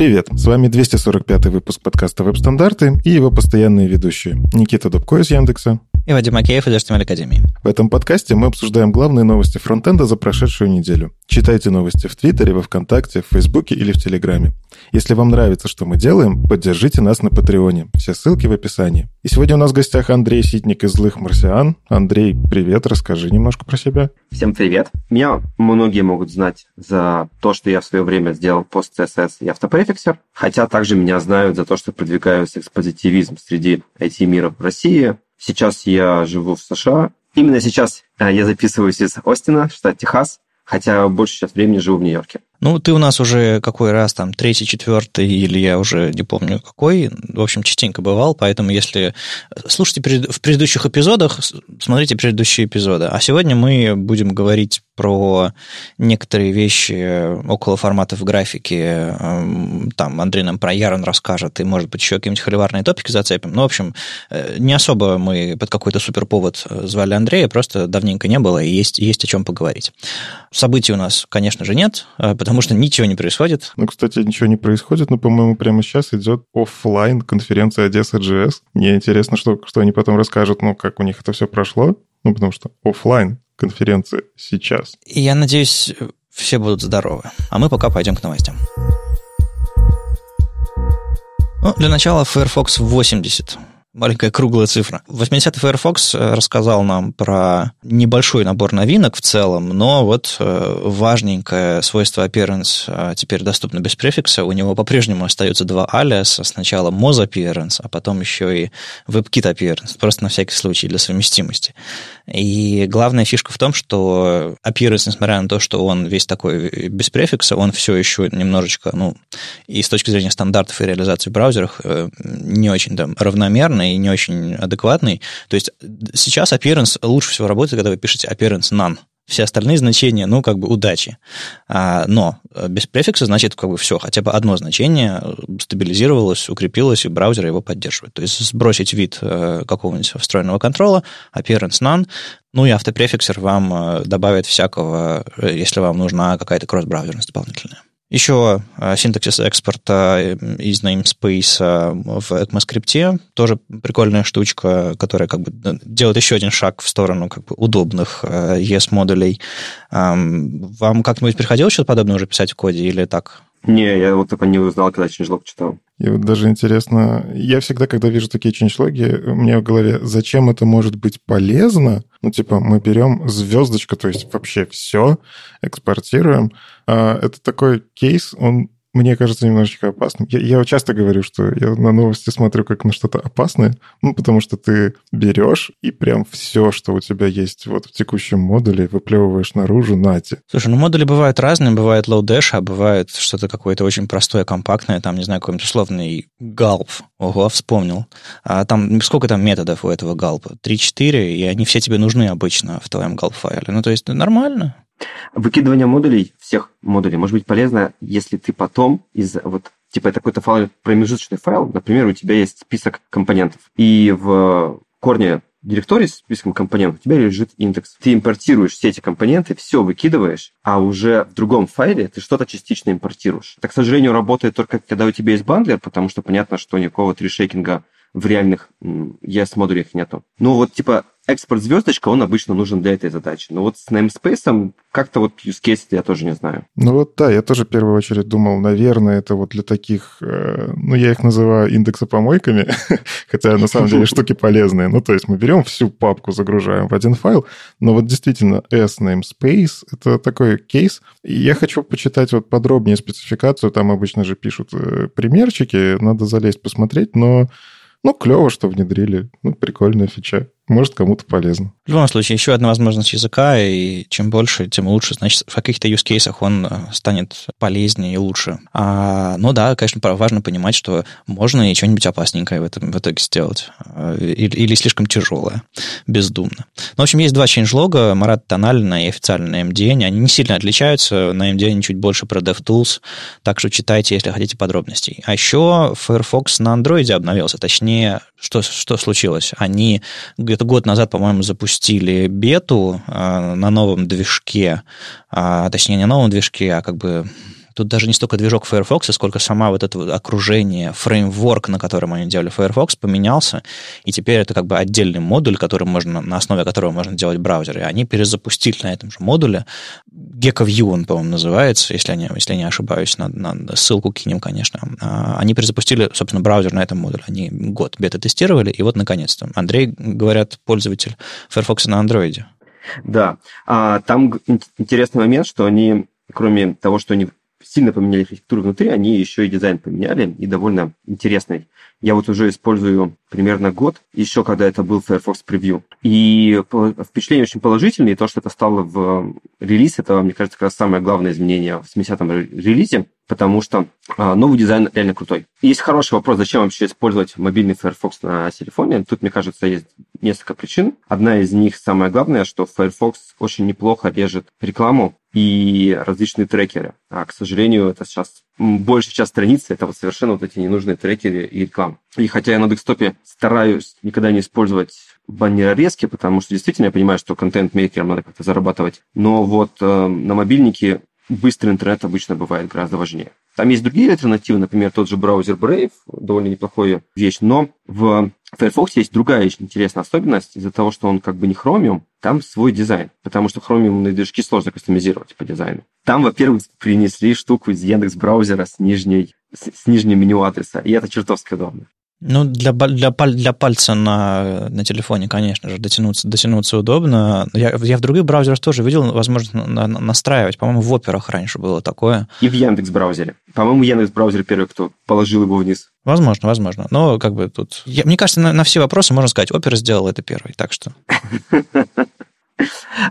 Привет, с вами 245 выпуск подкаста «Веб-стандарты» и его постоянные ведущие. Никита Дубко из Яндекса и Вадим Макеев из HTML Академии. В этом подкасте мы обсуждаем главные новости фронтенда за прошедшую неделю. Читайте новости в Твиттере, во Вконтакте, в Фейсбуке или в Телеграме. Если вам нравится, что мы делаем, поддержите нас на Патреоне. Все ссылки в описании. И сегодня у нас в гостях Андрей Ситник из «Злых марсиан». Андрей, привет, расскажи немножко про себя. Всем привет. Меня многие могут знать за то, что я в свое время сделал пост CSS и автопрефиксер, хотя также меня знают за то, что продвигаю секс-позитивизм среди IT-мира в России. Сейчас я живу в США. Именно сейчас э, я записываюсь из Остина, штат Техас, хотя больше сейчас времени живу в Нью-Йорке. Ну, ты у нас уже какой раз, там, третий, четвертый, или я уже не помню какой, в общем, частенько бывал, поэтому если слушайте в предыдущих эпизодах, смотрите предыдущие эпизоды. А сегодня мы будем говорить про некоторые вещи около форматов графики. Эм, там Андрей нам про Ярон расскажет, и, может быть, еще какие-нибудь холиварные топики зацепим. Ну, в общем, э, не особо мы под какой-то суперповод э, звали Андрея, просто давненько не было, и есть, есть о чем поговорить. Событий у нас, конечно же, нет, э, потому потому что ничего не происходит. Ну, кстати, ничего не происходит, но, по-моему, прямо сейчас идет офлайн конференция Одесса JS. Мне интересно, что, что они потом расскажут, ну, как у них это все прошло, ну, потому что офлайн конференция сейчас. И я надеюсь, все будут здоровы. А мы пока пойдем к новостям. Ну, для начала Firefox 80 маленькая круглая цифра. 80-й Firefox э, рассказал нам про небольшой набор новинок в целом, но вот э, важненькое свойство appearance э, теперь доступно без префикса. У него по-прежнему остаются два алиаса. Сначала Moz appearance, а потом еще и WebKit appearance. Просто на всякий случай для совместимости. И главная фишка в том, что appearance, несмотря на то, что он весь такой без префикса, он все еще немножечко, ну, и с точки зрения стандартов и реализации в браузерах не очень там равномерный, и не очень адекватный. То есть сейчас appearance лучше всего работает, когда вы пишете appearance none. Все остальные значения, ну, как бы удачи. А, но без префикса, значит, как бы все, хотя бы одно значение стабилизировалось, укрепилось, и браузер его поддерживает. То есть сбросить вид э, какого-нибудь встроенного контрола, appearance none, ну и автопрефиксер вам э, добавит всякого, э, если вам нужна какая-то кросс-браузерность дополнительная. Еще э, синтаксис экспорта э, из namespace э, в ECMAScript тоже прикольная штучка, которая как бы делает еще один шаг в сторону как бы удобных ES-модулей. Вам как-нибудь приходилось что-то подобное уже писать в коде или так? Не, я вот только не узнал, когда changelog читал. И вот даже интересно, я всегда, когда вижу такие changelog, у меня в голове, зачем это может быть полезно? Ну, типа, мы берем звездочку, то есть вообще все, экспортируем. А это такой кейс, он мне кажется немножечко опасным. Я, я часто говорю, что я на новости смотрю как на что-то опасное, ну, потому что ты берешь и прям все, что у тебя есть вот в текущем модуле, выплевываешь наружу, нате. Слушай, ну модули бывают разные, бывает low dash, а бывает что-то какое-то очень простое, компактное, там, не знаю, какой-нибудь условный галп. Ого, вспомнил. А там, сколько там методов у этого галпа? Три-четыре, и они все тебе нужны обычно в твоем галп-файле. Ну, то есть нормально. Выкидывание модулей, всех модулей, может быть полезно, если ты потом из вот типа это какой-то файл, промежуточный файл, например, у тебя есть список компонентов, и в корне директории с списком компонентов у тебя лежит индекс. Ты импортируешь все эти компоненты, все выкидываешь, а уже в другом файле ты что-то частично импортируешь. Это, к сожалению, работает только когда у тебя есть бандлер, потому что понятно, что никакого трешейкинга в реальных ES-модулях нету. Ну вот, типа, экспорт звездочка, он обычно нужен для этой задачи. Но вот с namespace как-то вот use case я тоже не знаю. Ну вот да, я тоже в первую очередь думал, наверное, это вот для таких, э, ну я их называю индексопомойками, хотя на самом деле штуки полезные. Ну то есть мы берем всю папку, загружаем в один файл, но вот действительно S namespace — это такой кейс. И я хочу почитать вот подробнее спецификацию, там обычно же пишут э, примерчики, надо залезть посмотреть, но ну, клево, что внедрили. Ну, прикольная фича может, кому-то полезно. В любом случае, еще одна возможность языка, и чем больше, тем лучше. Значит, в каких-то use cases он э, станет полезнее и лучше. А, ну да, конечно, важно понимать, что можно и что-нибудь опасненькое в, этом, в итоге сделать. Э, или, или слишком тяжелое, бездумно. Ну, в общем, есть два changelog, Марат тональный и официальный MDN. Они не сильно отличаются. На MDN чуть больше про DevTools, так что читайте, если хотите подробностей. А еще Firefox на Android обновился, точнее, что, что случилось? Они где-то год назад, по-моему, запустили бету э, на новом движке, а, точнее, не новом движке, а как бы Тут даже не столько движок Firefox, сколько сама вот это вот окружение, фреймворк, на котором они делали Firefox, поменялся, и теперь это как бы отдельный модуль, который можно, на основе которого можно делать браузеры. Они перезапустили на этом же модуле. GeckoView он, по-моему, называется, если, они, если я не ошибаюсь, на, на ссылку кинем, конечно. А, они перезапустили, собственно, браузер на этом модуле. Они год бета-тестировали, и вот, наконец-то. Андрей, говорят, пользователь Firefox на андроиде. Да. А, там интересный момент, что они, кроме того, что они сильно поменяли архитектуру внутри, они еще и дизайн поменяли, и довольно интересный. Я вот уже использую примерно год, еще когда это был Firefox Preview. И впечатление очень положительное, и то, что это стало в релиз, это, мне кажется, как раз самое главное изменение в 70-м релизе, потому что а, новый дизайн реально крутой. Есть хороший вопрос, зачем вообще использовать мобильный Firefox на телефоне. Тут, мне кажется, есть несколько причин. Одна из них, самая главная, что Firefox очень неплохо режет рекламу и различные трекеры. А, к сожалению, это сейчас большая часть страницы, это вот совершенно вот эти ненужные трекеры и реклама. И хотя я на десктопе стараюсь никогда не использовать баннерорезки, потому что действительно я понимаю, что контент-мейкерам надо как-то зарабатывать. Но вот э, на мобильнике быстрый интернет обычно бывает гораздо важнее. Там есть другие альтернативы, например, тот же браузер Brave, довольно неплохая вещь, но в Firefox есть другая очень интересная особенность, из-за того, что он как бы не Chromium, там свой дизайн, потому что Chromium движки сложно кастомизировать по дизайну. Там, во-первых, принесли штуку из Яндекс браузера с, нижней, с, с нижним меню адреса, и это чертовски удобно. Ну, для, для, для пальца на, на телефоне, конечно же, дотянуться, дотянуться удобно. Я, я в других браузерах тоже видел возможность на, на, настраивать. По-моему, в операх раньше было такое. И в Яндекс браузере. По-моему, Яндекс браузер первый, кто положил его вниз. Возможно, возможно. Но как бы тут... Я, мне кажется, на, на все вопросы можно сказать, опера сделал это первый, так что...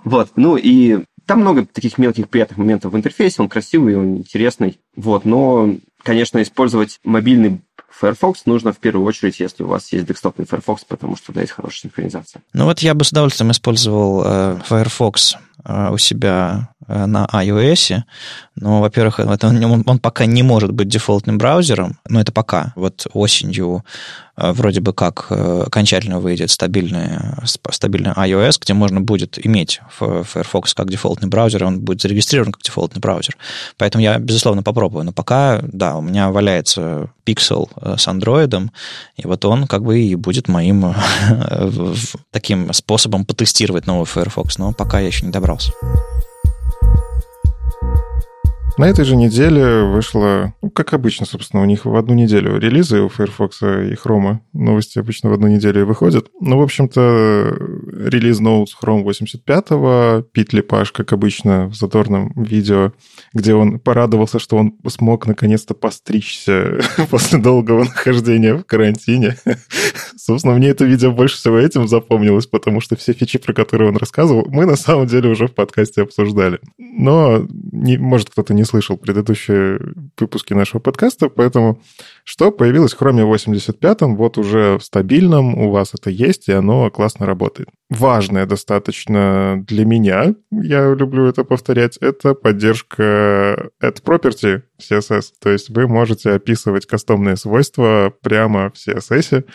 Вот, ну и там много таких мелких приятных моментов в интерфейсе, он красивый, он интересный, вот, но, конечно, использовать мобильный Firefox нужно в первую очередь, если у вас есть десктопный Firefox, потому что туда есть хорошая синхронизация. Ну вот я бы с удовольствием использовал э, Firefox э, у себя на iOS, но, во-первых, это, он, он пока не может быть дефолтным браузером, но это пока. Вот осенью э, вроде бы как э, окончательно выйдет стабильный, стабильный iOS, где можно будет иметь Firefox как дефолтный браузер, и он будет зарегистрирован как дефолтный браузер. Поэтому я, безусловно, попробую. Но пока, да, у меня валяется Pixel э, с андроидом, и вот он как бы и будет моим таким способом потестировать новый Firefox, но пока я еще не добрался. На этой же неделе вышло, ну, как обычно, собственно, у них в одну неделю релизы у Firefox и Chrome. Новости обычно в одну неделю выходят. Ну, в общем-то, релиз Notes Chrome 85-го, Пит Лепаш, как обычно, в задорном видео, где он порадовался, что он смог наконец-то постричься после долгого нахождения в карантине. Собственно, мне это видео больше всего этим запомнилось, потому что все фичи, про которые он рассказывал, мы на самом деле уже в подкасте обсуждали. Но, не, может, кто-то не слышал предыдущие выпуски нашего подкаста, поэтому что появилось в Chrome 85, вот уже в стабильном, у вас это есть, и оно классно работает. Важное достаточно для меня, я люблю это повторять, это поддержка Add Property CSS. То есть вы можете описывать кастомные свойства прямо в CSS,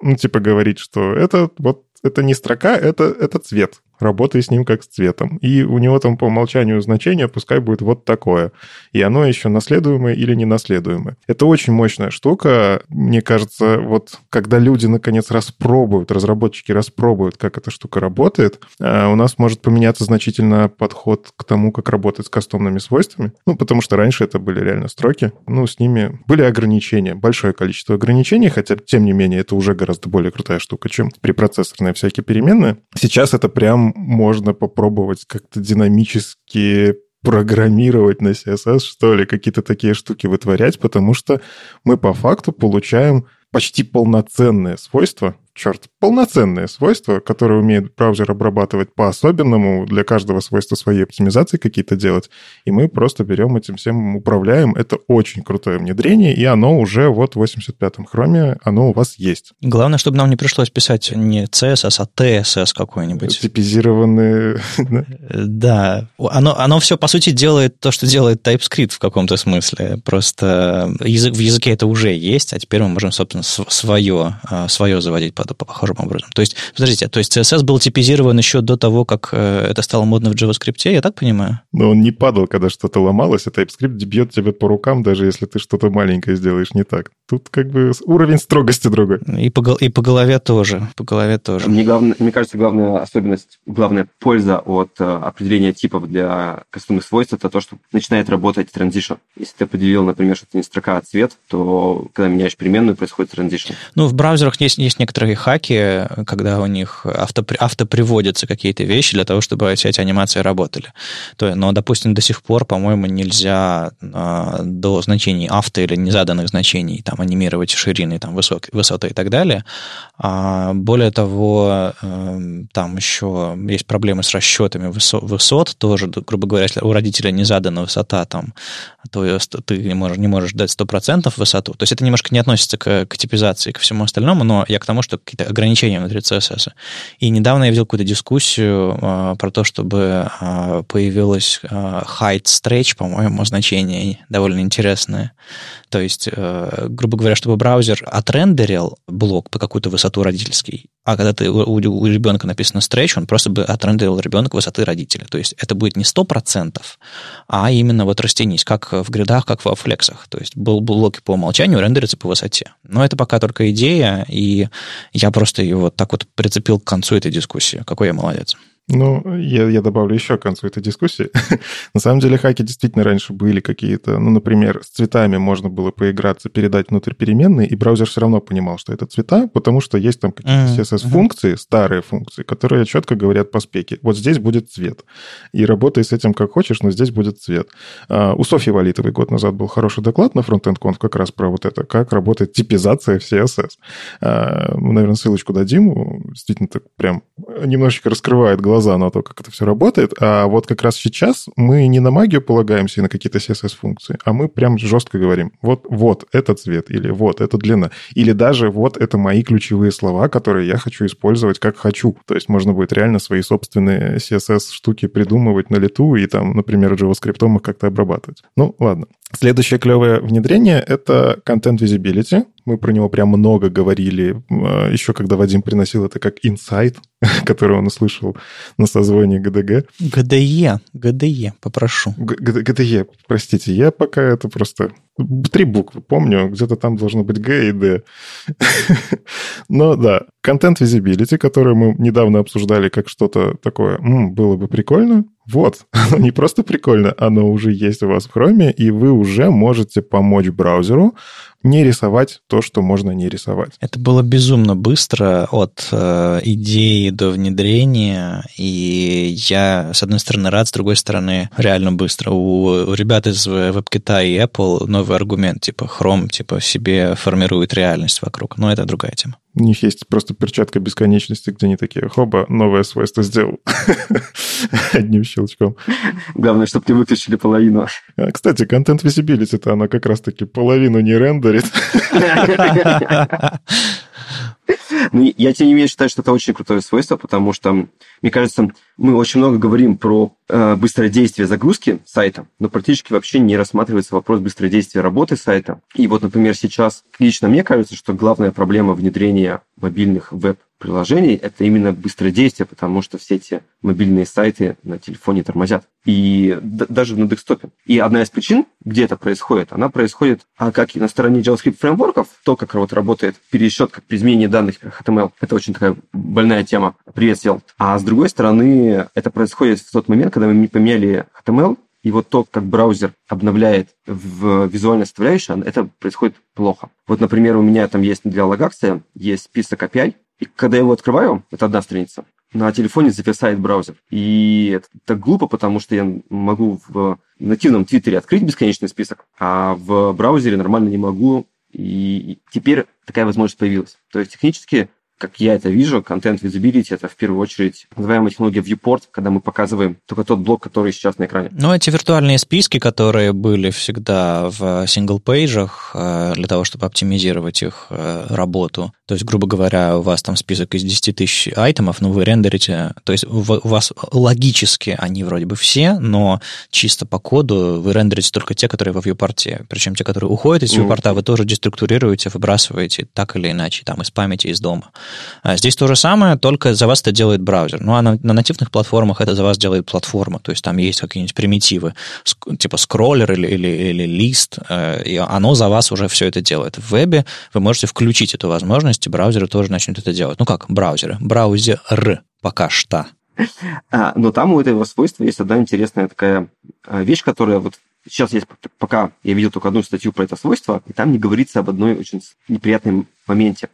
ну, типа говорить, что это вот это не строка, это, это цвет работай с ним как с цветом. И у него там по умолчанию значение пускай будет вот такое. И оно еще наследуемое или ненаследуемое. Это очень мощная штука. Мне кажется, вот когда люди наконец распробуют, разработчики распробуют, как эта штука работает, а, у нас может поменяться значительно подход к тому, как работать с кастомными свойствами. Ну, потому что раньше это были реально строки. Ну, с ними были ограничения, большое количество ограничений, хотя, тем не менее, это уже гораздо более крутая штука, чем препроцессорные всякие переменные. Сейчас это прям можно попробовать как-то динамически программировать на CSS, что ли, какие-то такие штуки вытворять, потому что мы по факту получаем почти полноценные свойства, черт, полноценные свойства, которые умеет браузер обрабатывать по-особенному, для каждого свойства своей оптимизации какие-то делать, и мы просто берем этим всем, управляем. Это очень крутое внедрение, и оно уже вот в 85-м хроме, оно у вас есть. Главное, чтобы нам не пришлось писать не CSS, а TSS какой-нибудь. Типизированный. Да. Оно, оно все, по сути, делает то, что делает TypeScript в каком-то смысле. Просто язык, в языке это уже есть, а теперь мы можем, собственно, свое, а, свое заводить по, по похожим образом. То есть, подождите, то есть CSS был типизирован еще до того, как э, это стало модно в JavaScript, я так понимаю? Но он не падал, когда что-то ломалось, а TypeScript бьет тебя по рукам, даже если ты что-то маленькое сделаешь не так. Тут как бы уровень строгости другой. И по, и по голове тоже. По голове тоже. Мне, главное, мне кажется, главная особенность, главная польза от э, определения типов для кастомных свойств это то, что начинает работать транзишн. Если ты определил, например, что это не строка, а цвет, то когда меняешь переменную, происходит транзишн. Ну, в браузерах есть, есть некоторые хаки, когда у них авто, автоприводятся какие-то вещи для того, чтобы эти, эти анимации работали. То, но, допустим, до сих пор, по-моему, нельзя э, до значений авто или незаданных значений там анимировать ширины, там, высок, высоты и так далее. А, более того, э, там еще есть проблемы с расчетами высот, высот тоже, грубо говоря, если у родителя не высота, там, то ты не можешь, не можешь дать 100% высоту. То есть это немножко не относится к, к типизации, к всему остальному, но я к тому, что какие-то ограничения внутри CSS. И недавно я видел какую-то дискуссию э, про то, чтобы э, появилось э, height stretch, по-моему, значение довольно интересное. То есть, э, грубо говоря, чтобы браузер отрендерил блок по какую-то высоту родительский, а когда ты, у, у ребенка написано stretch, он просто бы отрендерил ребенок высоты родителя. То есть это будет не 100%, а именно вот растянись, как в гридах, как во флексах. То есть был блоки по умолчанию рендерятся по высоте. Но это пока только идея, и я просто ее вот так вот прицепил к концу этой дискуссии. Какой я молодец. Ну, я, я добавлю еще к концу этой дискуссии. На самом деле хаки действительно раньше были какие-то, ну, например, с цветами можно было поиграться, передать внутрь переменные, и браузер все равно понимал, что это цвета, потому что есть там какие-то CSS-функции, старые функции, которые четко говорят по спеке. Вот здесь будет цвет. И работай с этим как хочешь, но здесь будет цвет. А, у Софьи Валитовой год назад был хороший доклад на Frontend Conf как раз про вот это, как работает типизация в CSS. А, мы, наверное, ссылочку дадим. Действительно, так прям немножечко раскрывает глаза глаза на то, как это все работает. А вот как раз сейчас мы не на магию полагаемся и на какие-то CSS-функции, а мы прям жестко говорим, вот, вот это цвет, или вот это длина, или даже вот это мои ключевые слова, которые я хочу использовать как хочу. То есть можно будет реально свои собственные CSS-штуки придумывать на лету и там, например, JavaScript их как-то обрабатывать. Ну, ладно. Следующее клевое внедрение — это Content Visibility. Мы про него прям много говорили, а, еще когда Вадим приносил это как инсайт, который он услышал на созвонии ГДГ. ГДЕ, ГДЕ, попрошу. ГДЕ, простите, я пока это просто три буквы помню, где-то там должно быть Г и Д. Но да, контент visibility, который мы недавно обсуждали как что-то такое, м-м, было бы прикольно. Вот, оно не просто прикольно, оно уже есть у вас в Chrome, и вы уже можете помочь браузеру не рисовать то, что можно не рисовать. Это было безумно быстро от э, идеи до внедрения, и я, с одной стороны, рад, с другой стороны, реально быстро. У, у ребят из WebKit и Apple новый аргумент, типа Chrome, типа себе формирует реальность вокруг. Но это другая тема. У них есть просто перчатка бесконечности, где они такие, хоба, новое свойство сделал. Одним щелчком. Главное, чтобы не выключили половину. А, кстати, контент visibility-то она как раз-таки половину не рендерит. Ну, я, тем не менее, считаю, что это очень крутое свойство, потому что, мне кажется, мы очень много говорим про э, быстрое действие загрузки сайта, но практически вообще не рассматривается вопрос быстродействия работы сайта. И вот, например, сейчас лично мне кажется, что главная проблема внедрения мобильных веб приложений, это именно быстродействие, потому что все эти мобильные сайты на телефоне тормозят. И даже на десктопе. И одна из причин, где это происходит, она происходит а как и на стороне JavaScript фреймворков, то, как вот работает пересчет, как при изменении данных HTML. Это очень такая больная тема. Привет, Сел. А с другой стороны, это происходит в тот момент, когда мы поменяли HTML, и вот то, как браузер обновляет в визуальной составляющей, это происходит плохо. Вот, например, у меня там есть для логакция есть список API, и когда я его открываю, это одна страница, на телефоне зависает браузер. И это так глупо, потому что я могу в нативном твиттере открыть бесконечный список, а в браузере нормально не могу. И теперь такая возможность появилась. То есть технически как я это вижу, контент visibility это в первую очередь называемая технология viewport, когда мы показываем только тот блок, который сейчас на экране. Ну, эти виртуальные списки, которые были всегда в сингл-пейджах э, для того, чтобы оптимизировать их э, работу. То есть, грубо говоря, у вас там список из 10 тысяч айтемов, но вы рендерите, то есть у вас логически они вроде бы все, но чисто по коду вы рендерите только те, которые во viewport. Причем те, которые уходят из viewport, mm-hmm. вы тоже деструктурируете, выбрасываете так или иначе, там из памяти, из дома. А здесь то же самое, только за вас это делает браузер. Ну, а на, на нативных платформах это за вас делает платформа, то есть там есть какие-нибудь примитивы, типа скроллер или, или, или лист, э, и оно за вас уже все это делает. В вебе вы можете включить эту возможность, и браузеры тоже начнут это делать. Ну как, браузеры? Браузер пока что. А, но там у этого свойства есть одна интересная такая а, вещь, которая вот сейчас есть, пока я видел только одну статью про это свойство, и там не говорится об одной очень неприятном моменте,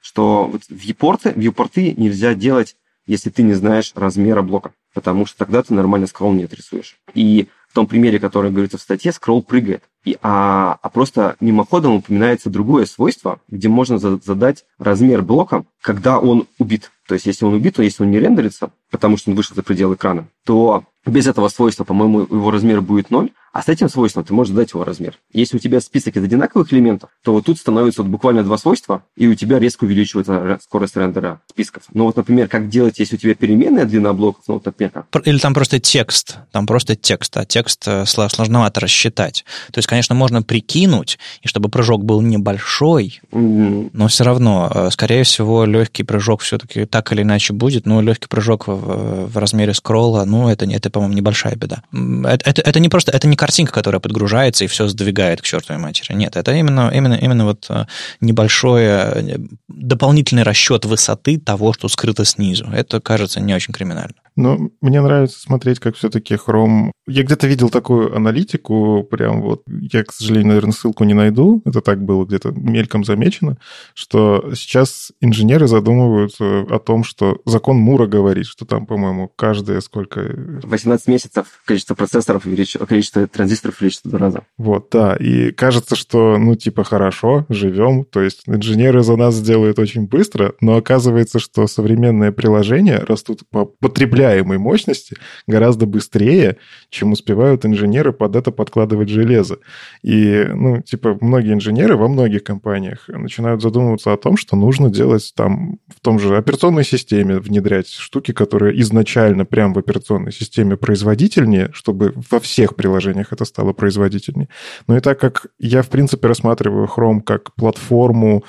что вот вьюпорты, вьюпорты нельзя делать, если ты не знаешь размера блока, потому что тогда ты нормально скролл не отрисуешь. И в том примере, который говорится в статье, скролл прыгает. И, а, а просто мимоходом упоминается другое свойство, где можно за, задать размер блока, когда он убит. То есть, если он убит, то если он не рендерится, потому что он вышел за пределы экрана, то без этого свойства, по-моему, его размер будет 0, а с этим свойством ты можешь задать его размер. Если у тебя список из одинаковых элементов, то вот тут становится вот буквально два свойства, и у тебя резко увеличивается скорость рендера списков. Но вот, например, как делать, если у тебя переменная длина блоков, ну, вот, например, как? Или там просто текст, там просто текст, а текст э, сложновато рассчитать. То есть, конечно, можно прикинуть, и чтобы прыжок был небольшой, mm-hmm. но все равно, э, скорее всего, легкий прыжок все-таки так или иначе будет, но легкий прыжок в, в размере скролла, ну, это, это по-моему, небольшая беда. Это, это, это не просто, это не картинка, которая подгружается и все сдвигает к чертовой матери. Нет, это именно, именно, именно вот э, небольшой э, дополнительный расчет высоты того, что скрыто снизу. Это кажется не очень криминально. Но мне нравится смотреть, как все-таки Chrome... Я где-то видел такую аналитику, прям вот, я, к сожалению, наверное, ссылку не найду, это так было где-то мельком замечено, что сейчас инженеры задумываются о том, что закон Мура говорит, что там, по-моему, каждые сколько... 18 месяцев количество процессоров увеличивается, количество транзисторов в два раза. Вот, да, и кажется, что, ну, типа, хорошо, живем, то есть инженеры за нас сделают очень быстро, но оказывается, что современные приложения растут по потреблению управляемой мощности гораздо быстрее, чем успевают инженеры под это подкладывать железо. И, ну, типа, многие инженеры во многих компаниях начинают задумываться о том, что нужно делать там в том же операционной системе, внедрять штуки, которые изначально прям в операционной системе производительнее, чтобы во всех приложениях это стало производительнее. Но и так как я, в принципе, рассматриваю Chrome как платформу,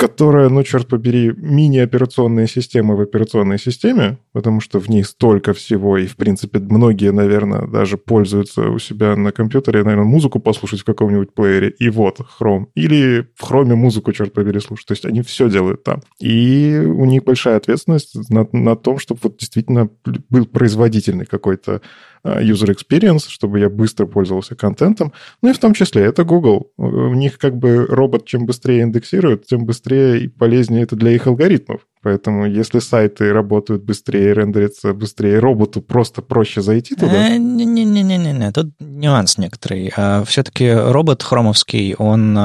которая, ну, черт побери, мини-операционная система в операционной системе, потому что в ней столько всего, и, в принципе, многие, наверное, даже пользуются у себя на компьютере, наверное, музыку послушать в каком-нибудь плеере, и вот Chrome. Или в Chrome музыку, черт побери, слушать. То есть они все делают там. И у них большая ответственность на, на том, чтобы вот действительно был производительный какой-то user experience, чтобы я быстро пользовался контентом. Ну и в том числе это Google. У них как бы робот чем быстрее индексирует, тем быстрее и полезнее это для их алгоритмов. Поэтому если сайты работают быстрее, рендерятся быстрее, роботу просто проще зайти туда. Не-не-не-не-не, э, тут нюанс некоторый. А Все-таки робот хромовский, он,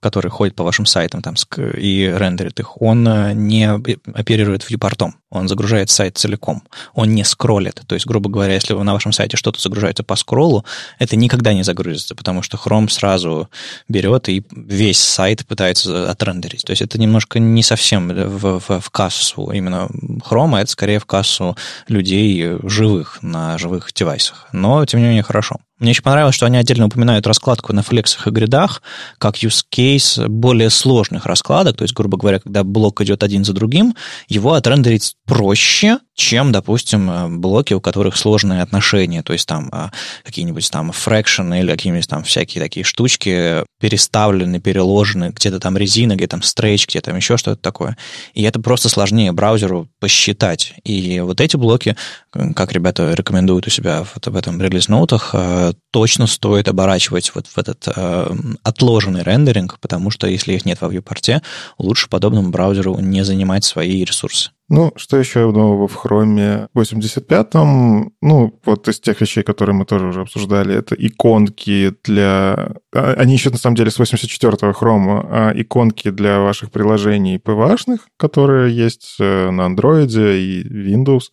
который ходит по вашим сайтам там, и рендерит их, он не оперирует вьюпортом. Он загружает сайт целиком. Он не скроллит. То есть, грубо говоря, если на вашем сайте что-то загружается по скроллу, это никогда не загрузится, потому что Chrome сразу берет и весь сайт пытается отрендерить. То есть это немножко не совсем в, в, в кассу именно хрома, это скорее в кассу людей живых на живых девайсах. Но, тем не менее, хорошо. Мне еще понравилось, что они отдельно упоминают раскладку на флексах и гридах как use case более сложных раскладок. То есть, грубо говоря, когда блок идет один за другим, его отрендерить проще, чем, допустим, э, блоки, у которых сложные отношения. То есть там э, какие-нибудь там fraction или какие-нибудь там всякие такие штучки переставлены, переложены, где-то там резина, где-то там стрейч, где-то там еще что-то такое. И это просто сложнее браузеру посчитать. И вот эти блоки, как ребята рекомендуют у себя в, этом релиз-ноутах, э, точно стоит оборачивать вот в этот э, отложенный рендеринг, потому что если их нет во viewport, лучше подобному браузеру не занимать свои ресурсы. Ну, что еще нового в Chrome 85-м? Ну, вот из тех вещей, которые мы тоже уже обсуждали, это иконки для... А, они еще, на самом деле, с 84-го Chrome, а иконки для ваших приложений PVA-шных, которые есть э, на Android и Windows.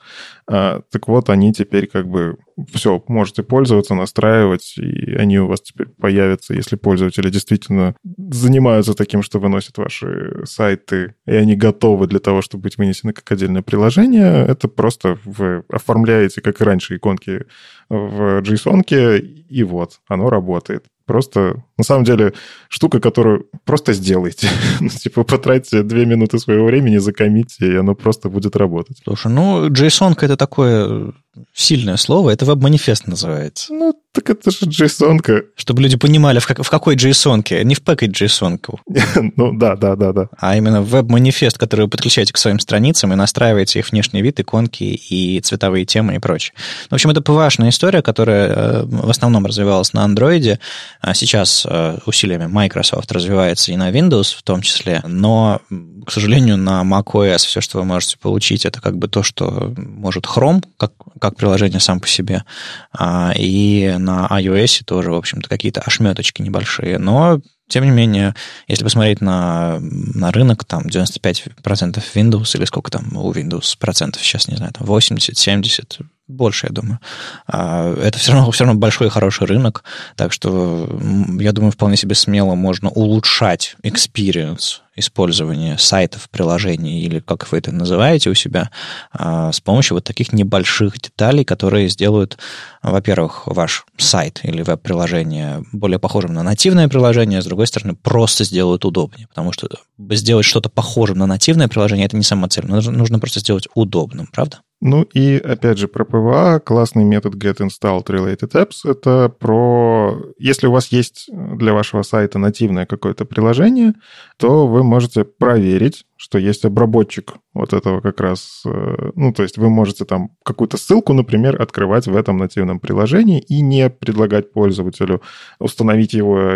А, так вот, они теперь как бы все, можете пользоваться, настраивать, и они у вас теперь появятся, если пользователи действительно занимаются таким, что выносят ваши сайты, и они готовы для того, чтобы быть вынесены как отдельное приложение. Это просто вы оформляете, как и раньше, иконки в JSON, и вот, оно работает. Просто, на самом деле, штука, которую просто сделайте. Ну, типа, потратьте две минуты своего времени, закомите, и оно просто будет работать. Слушай, ну, JSON это такое сильное слово, это веб-манифест называется. Ну, так это же JSON. -ка. Чтобы люди понимали, в, как, в какой JSON, -ке, не в package JSON. -ку. ну, да, да, да, да. А именно веб-манифест, который вы подключаете к своим страницам и настраиваете их внешний вид, иконки и цветовые темы и прочее. В общем, это ПВАшная история, которая э, в основном развивалась на Android, а сейчас усилиями Microsoft развивается и на Windows в том числе, но, к сожалению, на macOS все, что вы можете получить, это как бы то, что может Chrome, как как приложение сам по себе. А, и на iOS тоже, в общем-то, какие-то ошметочки небольшие. Но, тем не менее, если посмотреть на, на рынок, там 95% Windows или сколько там у Windows процентов сейчас, не знаю, там 80, 70, больше, я думаю. А, это все равно, все равно большой хороший рынок, так что я думаю, вполне себе смело можно улучшать experience использования сайтов, приложений или как вы это называете у себя, а, с помощью вот таких небольших деталей, которые сделают, во-первых, ваш сайт или веб-приложение более похожим на нативное приложение, а с другой стороны, просто сделают удобнее, потому что сделать что-то похожим на нативное приложение – это не сама цель, нужно просто сделать удобным, правда? Ну и, опять же, про PWA, классный метод get. Это про... Если у вас есть для вашего сайта нативное какое-то приложение, то вы можете проверить, что есть обработчик вот этого как раз, э, ну, то есть вы можете там какую-то ссылку, например, открывать в этом нативном приложении и не предлагать пользователю установить его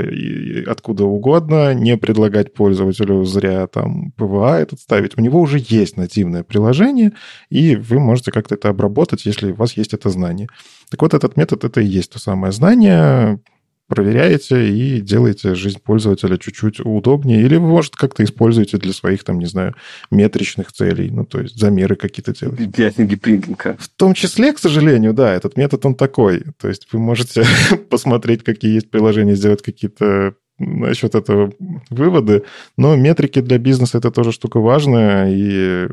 откуда угодно, не предлагать пользователю зря там PWA этот ставить. У него уже есть нативное приложение, и вы можете как-то это обработать, если у вас есть это знание. Так вот, этот метод — это и есть то самое знание, проверяете и делаете жизнь пользователя чуть-чуть удобнее. Или вы, может, как-то используете для своих, там, не знаю, метричных целей, ну, то есть замеры какие-то делаете. Для фингерпринтинга. В том числе, к сожалению, да, этот метод, он такой. То есть вы можете посмотреть, какие есть приложения, сделать какие-то насчет этого выводы. Но метрики для бизнеса это тоже штука важная, и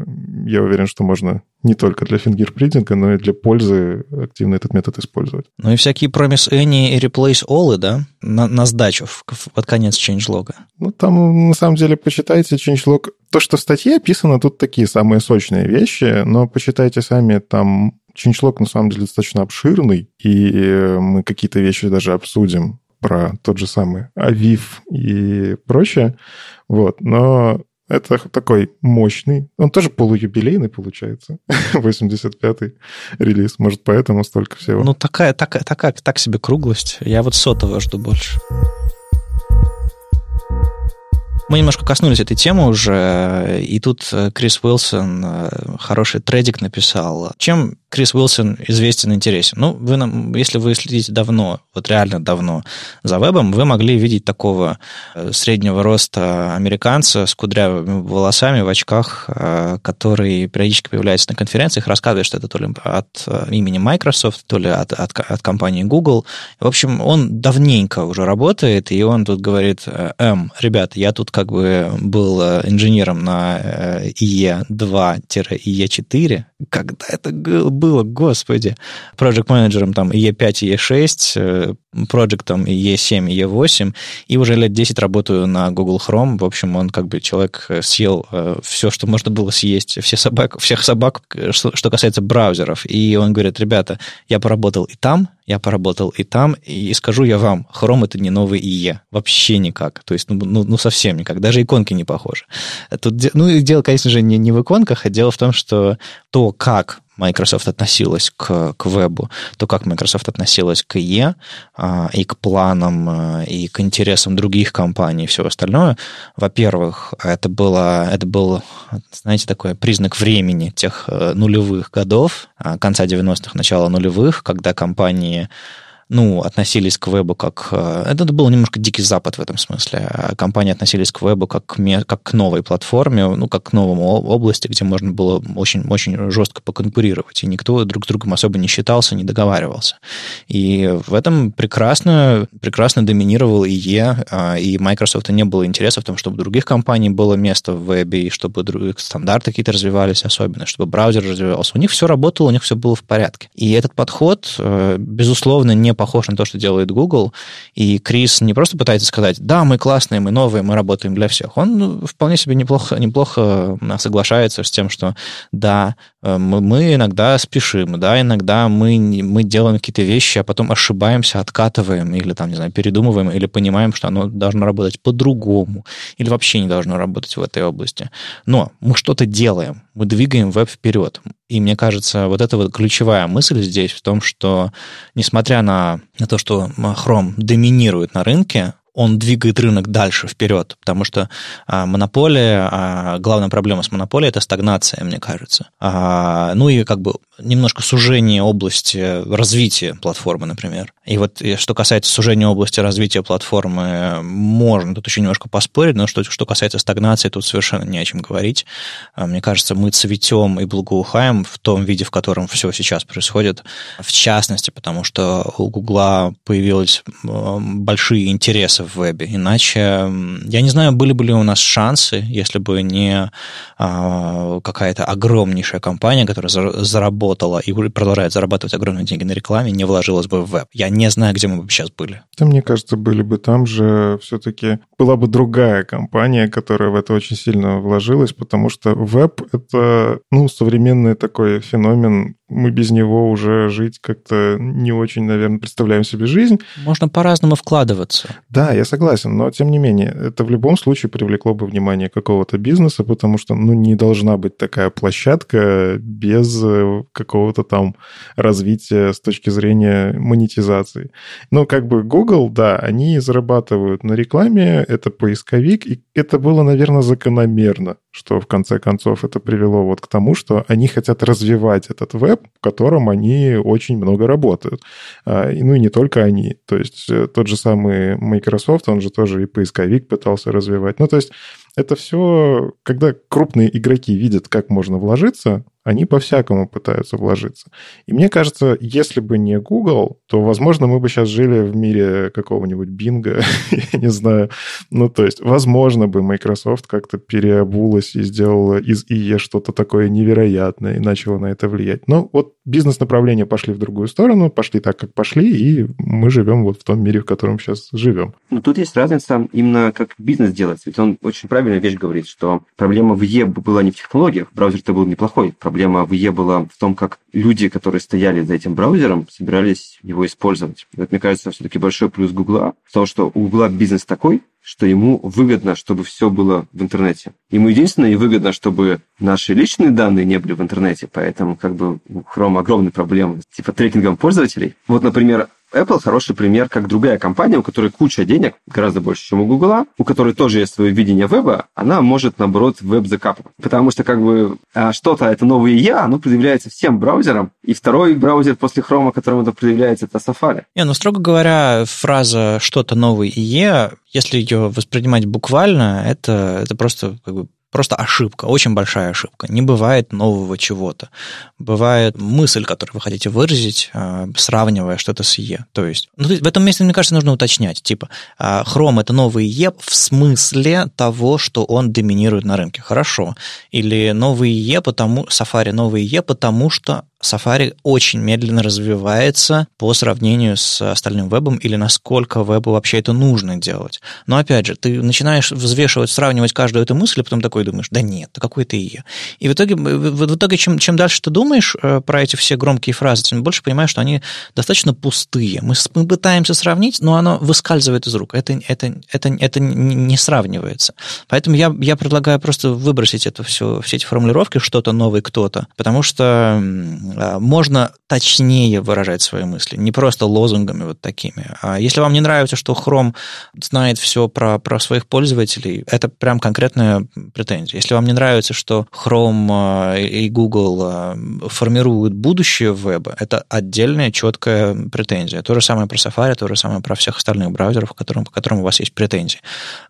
я уверен, что можно не только для фингерпринтинга, но и для пользы активно этот метод использовать. Ну и всякие promise any и replace all, да, на, на сдачу в, под конец changelog. Ну там, на самом деле, почитайте changelog. То, что в статье описано, тут такие самые сочные вещи, но почитайте сами, там changelog на самом деле достаточно обширный, и мы какие-то вещи даже обсудим про тот же самый Авив и прочее. Вот. Но это такой мощный. Он тоже полуюбилейный, получается. 85-й релиз. Может, поэтому столько всего. Ну, такая, такая, такая, так себе круглость. Я вот сотого жду больше. Мы немножко коснулись этой темы уже, и тут э, Крис Уилсон э, хороший тредик написал. Чем Крис Уилсон известен и интересен? Ну, вы нам, если вы следите давно, вот реально давно за вебом, вы могли видеть такого э, среднего роста американца с кудрявыми волосами в очках, который периодически появляется на конференциях, рассказывает, что это то ли от имени Microsoft, то ли от, от, от компании Google. В общем, он давненько уже работает, и он тут говорит, М, ребята, я тут как бы был э, инженером на IE2-IE4, э, когда это было, господи, проект менеджером там IE5, IE6, проектом IE7, IE8, и уже лет 10 работаю на Google Chrome. В общем, он как бы человек э, съел все, что можно было съесть, все собак, всех собак, что, что касается браузеров. И он говорит, ребята, я поработал и там, я поработал и там, и скажу я вам, Chrome это не новый IE. Вообще никак. То есть, ну, ну, ну совсем никак. Даже иконки не похожи. Тут, ну, дело, конечно же, не, не в иконках, а дело в том, что то, как Microsoft относилась к, к вебу, то, как Microsoft относилась к IE, а, и к планам, а, и к интересам других компаний, и все остальное, во-первых, это, было, это был, знаете, такой признак времени тех э, нулевых годов, а, конца 90-х, начала нулевых, когда компании ну, относились к вебу как... Э, это был немножко дикий запад в этом смысле. Компании относились к вебу как к, как к новой платформе, ну, как к новому области, где можно было очень, очень жестко поконкурировать. И никто друг с другом особо не считался, не договаривался. И в этом прекрасно, прекрасно доминировал IE, а, и Microsoft не было интереса в том, чтобы других компаний было место в вебе, и чтобы другие стандарты какие-то развивались особенно, чтобы браузер развивался. У них все работало, у них все было в порядке. И этот подход, э, безусловно, не похож на то, что делает Google. И Крис не просто пытается сказать, да, мы классные, мы новые, мы работаем для всех. Он ну, вполне себе неплохо, неплохо соглашается с тем, что да, э, мы, мы иногда спешим, да, иногда мы, мы делаем какие-то вещи, а потом ошибаемся, откатываем или там, не знаю, передумываем, или понимаем, что оно должно работать по-другому, или вообще не должно работать в этой области. Но мы что-то делаем, мы двигаем веб вперед. И мне кажется, вот эта вот ключевая мысль здесь в том, что несмотря на, на то, что Chrome доминирует на рынке, он двигает рынок дальше, вперед, потому что а, монополия, а, главная проблема с монополией – это стагнация, мне кажется. А, ну и как бы немножко сужение области развития платформы, например. И вот что касается сужения области развития платформы, можно тут еще немножко поспорить, но что, что касается стагнации, тут совершенно не о чем говорить. А, мне кажется, мы цветем и благоухаем в том виде, в котором все сейчас происходит, в частности, потому что у Гугла появились большие интересы в вебе. Иначе, я не знаю, были бы ли у нас шансы, если бы не а, какая-то огромнейшая компания, которая заработала и продолжает зарабатывать огромные деньги на рекламе, не вложилась бы в веб. Я не знаю, где мы бы сейчас были. Да, мне кажется, были бы там же все-таки была бы другая компания, которая в это очень сильно вложилась, потому что веб — это, ну, современный такой феномен, мы без него уже жить как-то не очень, наверное, представляем себе жизнь. Можно по-разному вкладываться. Да, я согласен, но тем не менее, это в любом случае привлекло бы внимание какого-то бизнеса, потому что, ну, не должна быть такая площадка без э, какого-то там развития с точки зрения монетизации. Ну, как бы Google, да, они зарабатывают на рекламе, это поисковик, и это было, наверное, закономерно, что в конце концов это привело вот к тому, что они хотят развивать этот веб, котором они очень много работают. А, ну и не только они. То есть э, тот же самый Microsoft, он же тоже и поисковик пытался развивать. Ну то есть это все, когда крупные игроки видят, как можно вложиться, они по-всякому пытаются вложиться. И мне кажется, если бы не Google, то, возможно, мы бы сейчас жили в мире какого-нибудь Бинга, я не знаю. Ну, то есть, возможно бы Microsoft как-то переобулась и сделала из IE что-то такое невероятное и начала на это влиять. Но вот бизнес-направления пошли в другую сторону, пошли так, как пошли, и мы живем вот в том мире, в котором сейчас живем. Но тут есть разница именно как бизнес делается. Ведь он очень правильную вещь говорит, что проблема в IE была не в технологиях, браузер-то был неплохой, проблема в IE была в том, как люди, которые стояли за этим браузером, собирались его использовать. Вот, мне кажется, все-таки большой плюс Гугла в том, что у Гугла бизнес такой, что ему выгодно, чтобы все было в интернете. Ему единственное и выгодно, чтобы наши личные данные не были в интернете, поэтому как бы у Chrome огромные проблемы типа трекингом пользователей. Вот, например, Apple хороший пример, как другая компания, у которой куча денег, гораздо больше, чем у Google, у которой тоже есть свое видение веба, она может, наоборот, веб закапывать. Потому что, как бы, а, что-то, это новое я, оно предъявляется всем браузерам, и второй браузер после Chrome, которому это предъявляется, это Safari. Не, ну, строго говоря, фраза «что-то новое IE», если ее воспринимать буквально, это, это просто как бы просто ошибка, очень большая ошибка. Не бывает нового чего-то. Бывает мысль, которую вы хотите выразить, а, сравнивая что-то с Е. То есть, ну, в этом месте, мне кажется, нужно уточнять. Типа, а, Chrome — это новый Е в смысле того, что он доминирует на рынке. Хорошо. Или новый Е, потому, Safari новый Е, потому что Safari очень медленно развивается по сравнению с остальным вебом или насколько вебу вообще это нужно делать. Но опять же, ты начинаешь взвешивать, сравнивать каждую эту мысль, и потом такой думаешь, да нет, да какой ты ее. И в итоге, в итоге чем, чем дальше ты думаешь э, про эти все громкие фразы, тем больше понимаешь, что они достаточно пустые. Мы, мы пытаемся сравнить, но оно выскальзывает из рук. Это, это, это, это не сравнивается. Поэтому я, я предлагаю просто выбросить это все, все эти формулировки, что-то новый кто-то, потому что а, можно точнее выражать свои мысли, не просто лозунгами вот такими. А если вам не нравится, что Chrome знает все про, про своих пользователей, это прям конкретная претензия. Если вам не нравится, что Chrome а, и Google формируют будущее веба, это отдельная четкая претензия. То же самое про Safari, то же самое про всех остальных браузеров, по которым, по которым у вас есть претензии.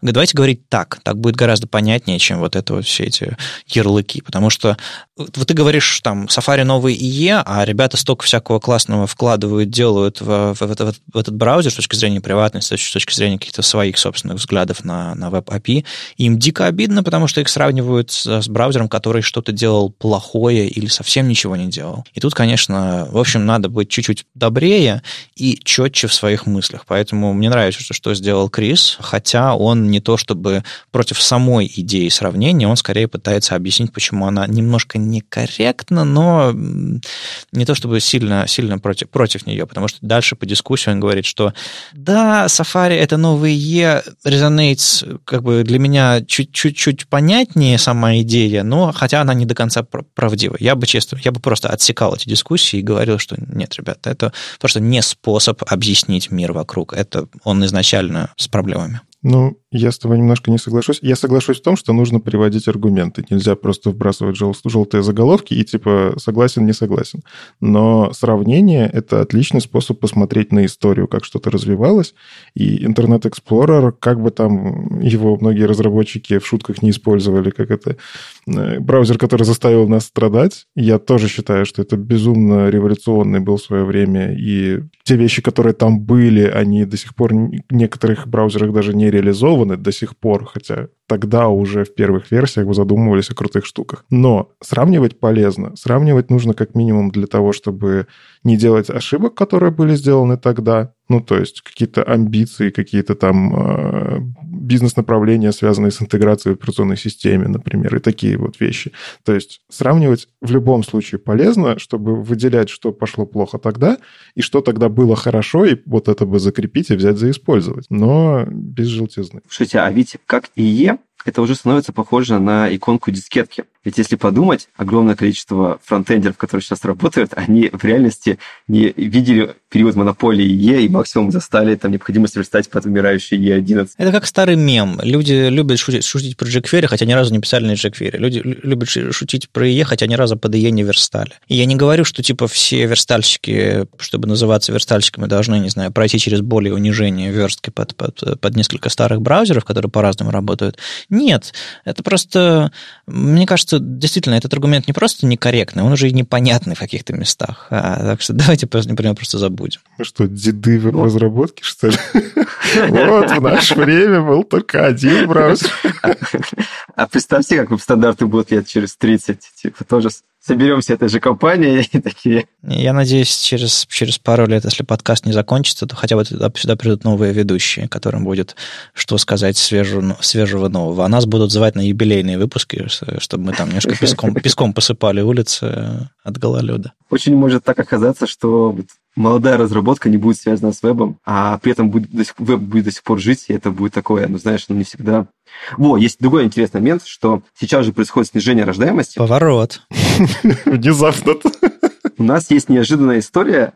Давайте говорить так, так будет гораздо понятнее, чем вот это вот все эти ярлыки, потому что вот ты говоришь, там, Safari новый IE, а ребята столько всякого классного вкладывают, делают в, в, в, в этот браузер с точки зрения приватности, с точки зрения каких-то своих собственных взглядов на, на веб-API. Им дико обидно, потому что их сравнивают с, с браузером, который что-то делал плохое или совсем ничего не делал. И тут, конечно, в общем, надо быть чуть-чуть добрее и четче в своих мыслях. Поэтому мне нравится, что, что сделал Крис, хотя он не то чтобы против самой идеи сравнения, он скорее пытается объяснить, почему она немножко некорректна, но не то чтобы сильно, сильно против, против нее, потому что дальше по дискуссии он говорит, что да, Safari это новый E, Resonates как бы для меня чуть-чуть понятнее сама идея, но хотя она не до конца правдива. Я бы, честно, я бы просто отсекал эти дискуссии и говорил, что нет, ребята, это просто не способ объяснить мир вокруг. Это он изначально с проблемами. Ну, я с тобой немножко не соглашусь. Я соглашусь в том, что нужно приводить аргументы. Нельзя просто вбрасывать жел- желтые заголовки и типа согласен, не согласен. Но сравнение — это отличный способ посмотреть на историю, как что-то развивалось. И Internet Explorer, как бы там его многие разработчики в шутках не использовали, как это э, браузер, который заставил нас страдать, я тоже считаю, что это безумно революционный был в свое время. И те вещи, которые там были, они до сих пор в некоторых браузерах даже не реализованы реализованы до сих пор, хотя тогда уже в первых версиях вы задумывались о крутых штуках. Но сравнивать полезно. Сравнивать нужно как минимум для того, чтобы не делать ошибок, которые были сделаны тогда. Ну, то есть какие-то амбиции, какие-то там э, бизнес-направления, связанные с интеграцией в операционной системе, например, и такие вот вещи. То есть сравнивать в любом случае полезно, чтобы выделять, что пошло плохо тогда, и что тогда было хорошо, и вот это бы закрепить и взять за использовать. Но без желтизны. Слушайте, а ведь как ИЕ, это уже становится похоже на иконку дискетки. Ведь если подумать, огромное количество фронтендеров, которые сейчас работают, они в реальности не видели период монополии Е и максимум застали там необходимость верстать под умирающий Е11. Это как старый мем. Люди любят шутить, шутить про jQuery, хотя ни разу не писали на jQuery. Люди любят шутить про IE, хотя ни разу под IE не верстали. И я не говорю, что типа все верстальщики, чтобы называться верстальщиками, должны, не знаю, пройти через более унижение верстки под, под, под несколько старых браузеров, которые по-разному работают. Нет, это просто, мне кажется, действительно этот аргумент не просто некорректный, он уже и непонятный в каких-то местах. А, так что давайте, например, просто забудем. Ну что, деды в разработке, что ли? Вот, в наше время был только один браузер. А представьте, как стандарты будут лет через 30, типа тоже соберемся этой же компанией и такие. Я надеюсь, через, через пару лет, если подкаст не закончится, то хотя бы сюда, сюда придут новые ведущие, которым будет что сказать свежего, свежего нового. А нас будут звать на юбилейные выпуски, чтобы мы там немножко песком, песком посыпали улицы от гололеда. Очень может так оказаться, что молодая разработка не будет связана с вебом, а при этом будет, веб будет до сих пор жить, и это будет такое, ну, знаешь, ну, не всегда во, есть другой интересный момент, что сейчас же происходит снижение рождаемости. Поворот. Внезапно. У нас есть неожиданная история,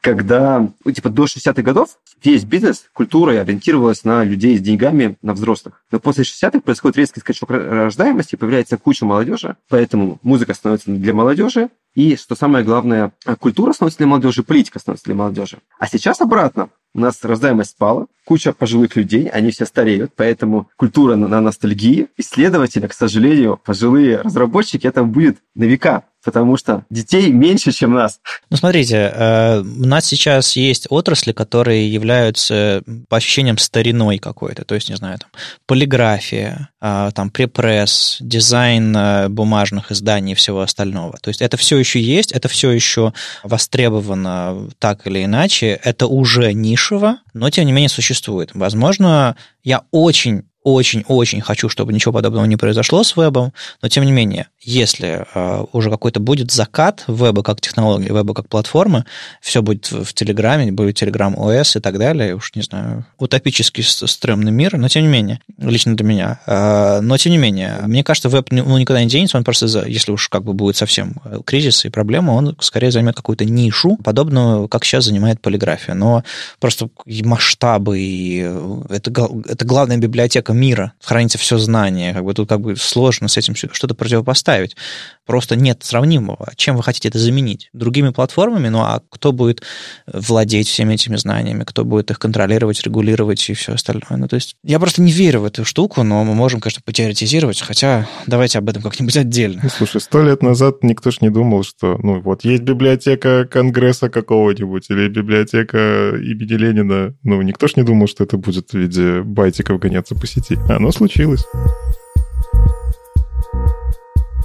когда, ну, типа, до 60-х годов весь бизнес, культура ориентировалась на людей с деньгами, на взрослых. Но после 60-х происходит резкий скачок рождаемости, появляется куча молодежи, поэтому музыка становится для молодежи, и, что самое главное, культура становится для молодежи, политика становится для молодежи. А сейчас обратно у нас рождаемость спала, куча пожилых людей, они все стареют, поэтому культура на, ностальгии. И, к сожалению, пожилые разработчики это будет на века потому что детей меньше, чем нас. Ну, смотрите, э, у нас сейчас есть отрасли, которые являются, по ощущениям, стариной какой-то. То есть, не знаю, там, полиграфия, э, там, препресс, дизайн э, бумажных изданий и всего остального. То есть, это все еще есть, это все еще востребовано так или иначе. Это уже нишево, но, тем не менее, существует. Возможно, я очень очень-очень хочу, чтобы ничего подобного не произошло с вебом, но тем не менее, если э, уже какой-то будет закат веба как технологии, веба как платформы, все будет в Телеграме, будет Telegram OS и так далее, уж не знаю, утопический стрёмный мир, но тем не менее, лично для меня. Э, но тем не менее, мне кажется, веб ну, никуда не денется, он просто, если уж как бы будет совсем э, кризис и проблема, он скорее займет какую-то нишу, подобную, как сейчас занимает полиграфия. Но просто масштабы и э, это, это главная библиотека мира, хранится все знание, как бы тут как бы сложно с этим что-то противопоставить. Просто нет сравнимого. Чем вы хотите это заменить? Другими платформами? Ну а кто будет владеть всеми этими знаниями? Кто будет их контролировать, регулировать и все остальное? Ну то есть я просто не верю в эту штуку, но мы можем, конечно, потеоретизировать, хотя давайте об этом как-нибудь отдельно. Ну, слушай, сто лет назад никто ж не думал, что, ну, вот есть библиотека Конгресса какого-нибудь или библиотека имени Ленина. Ну, никто ж не думал, что это будет в виде байтиков гоняться по сети. Оно случилось.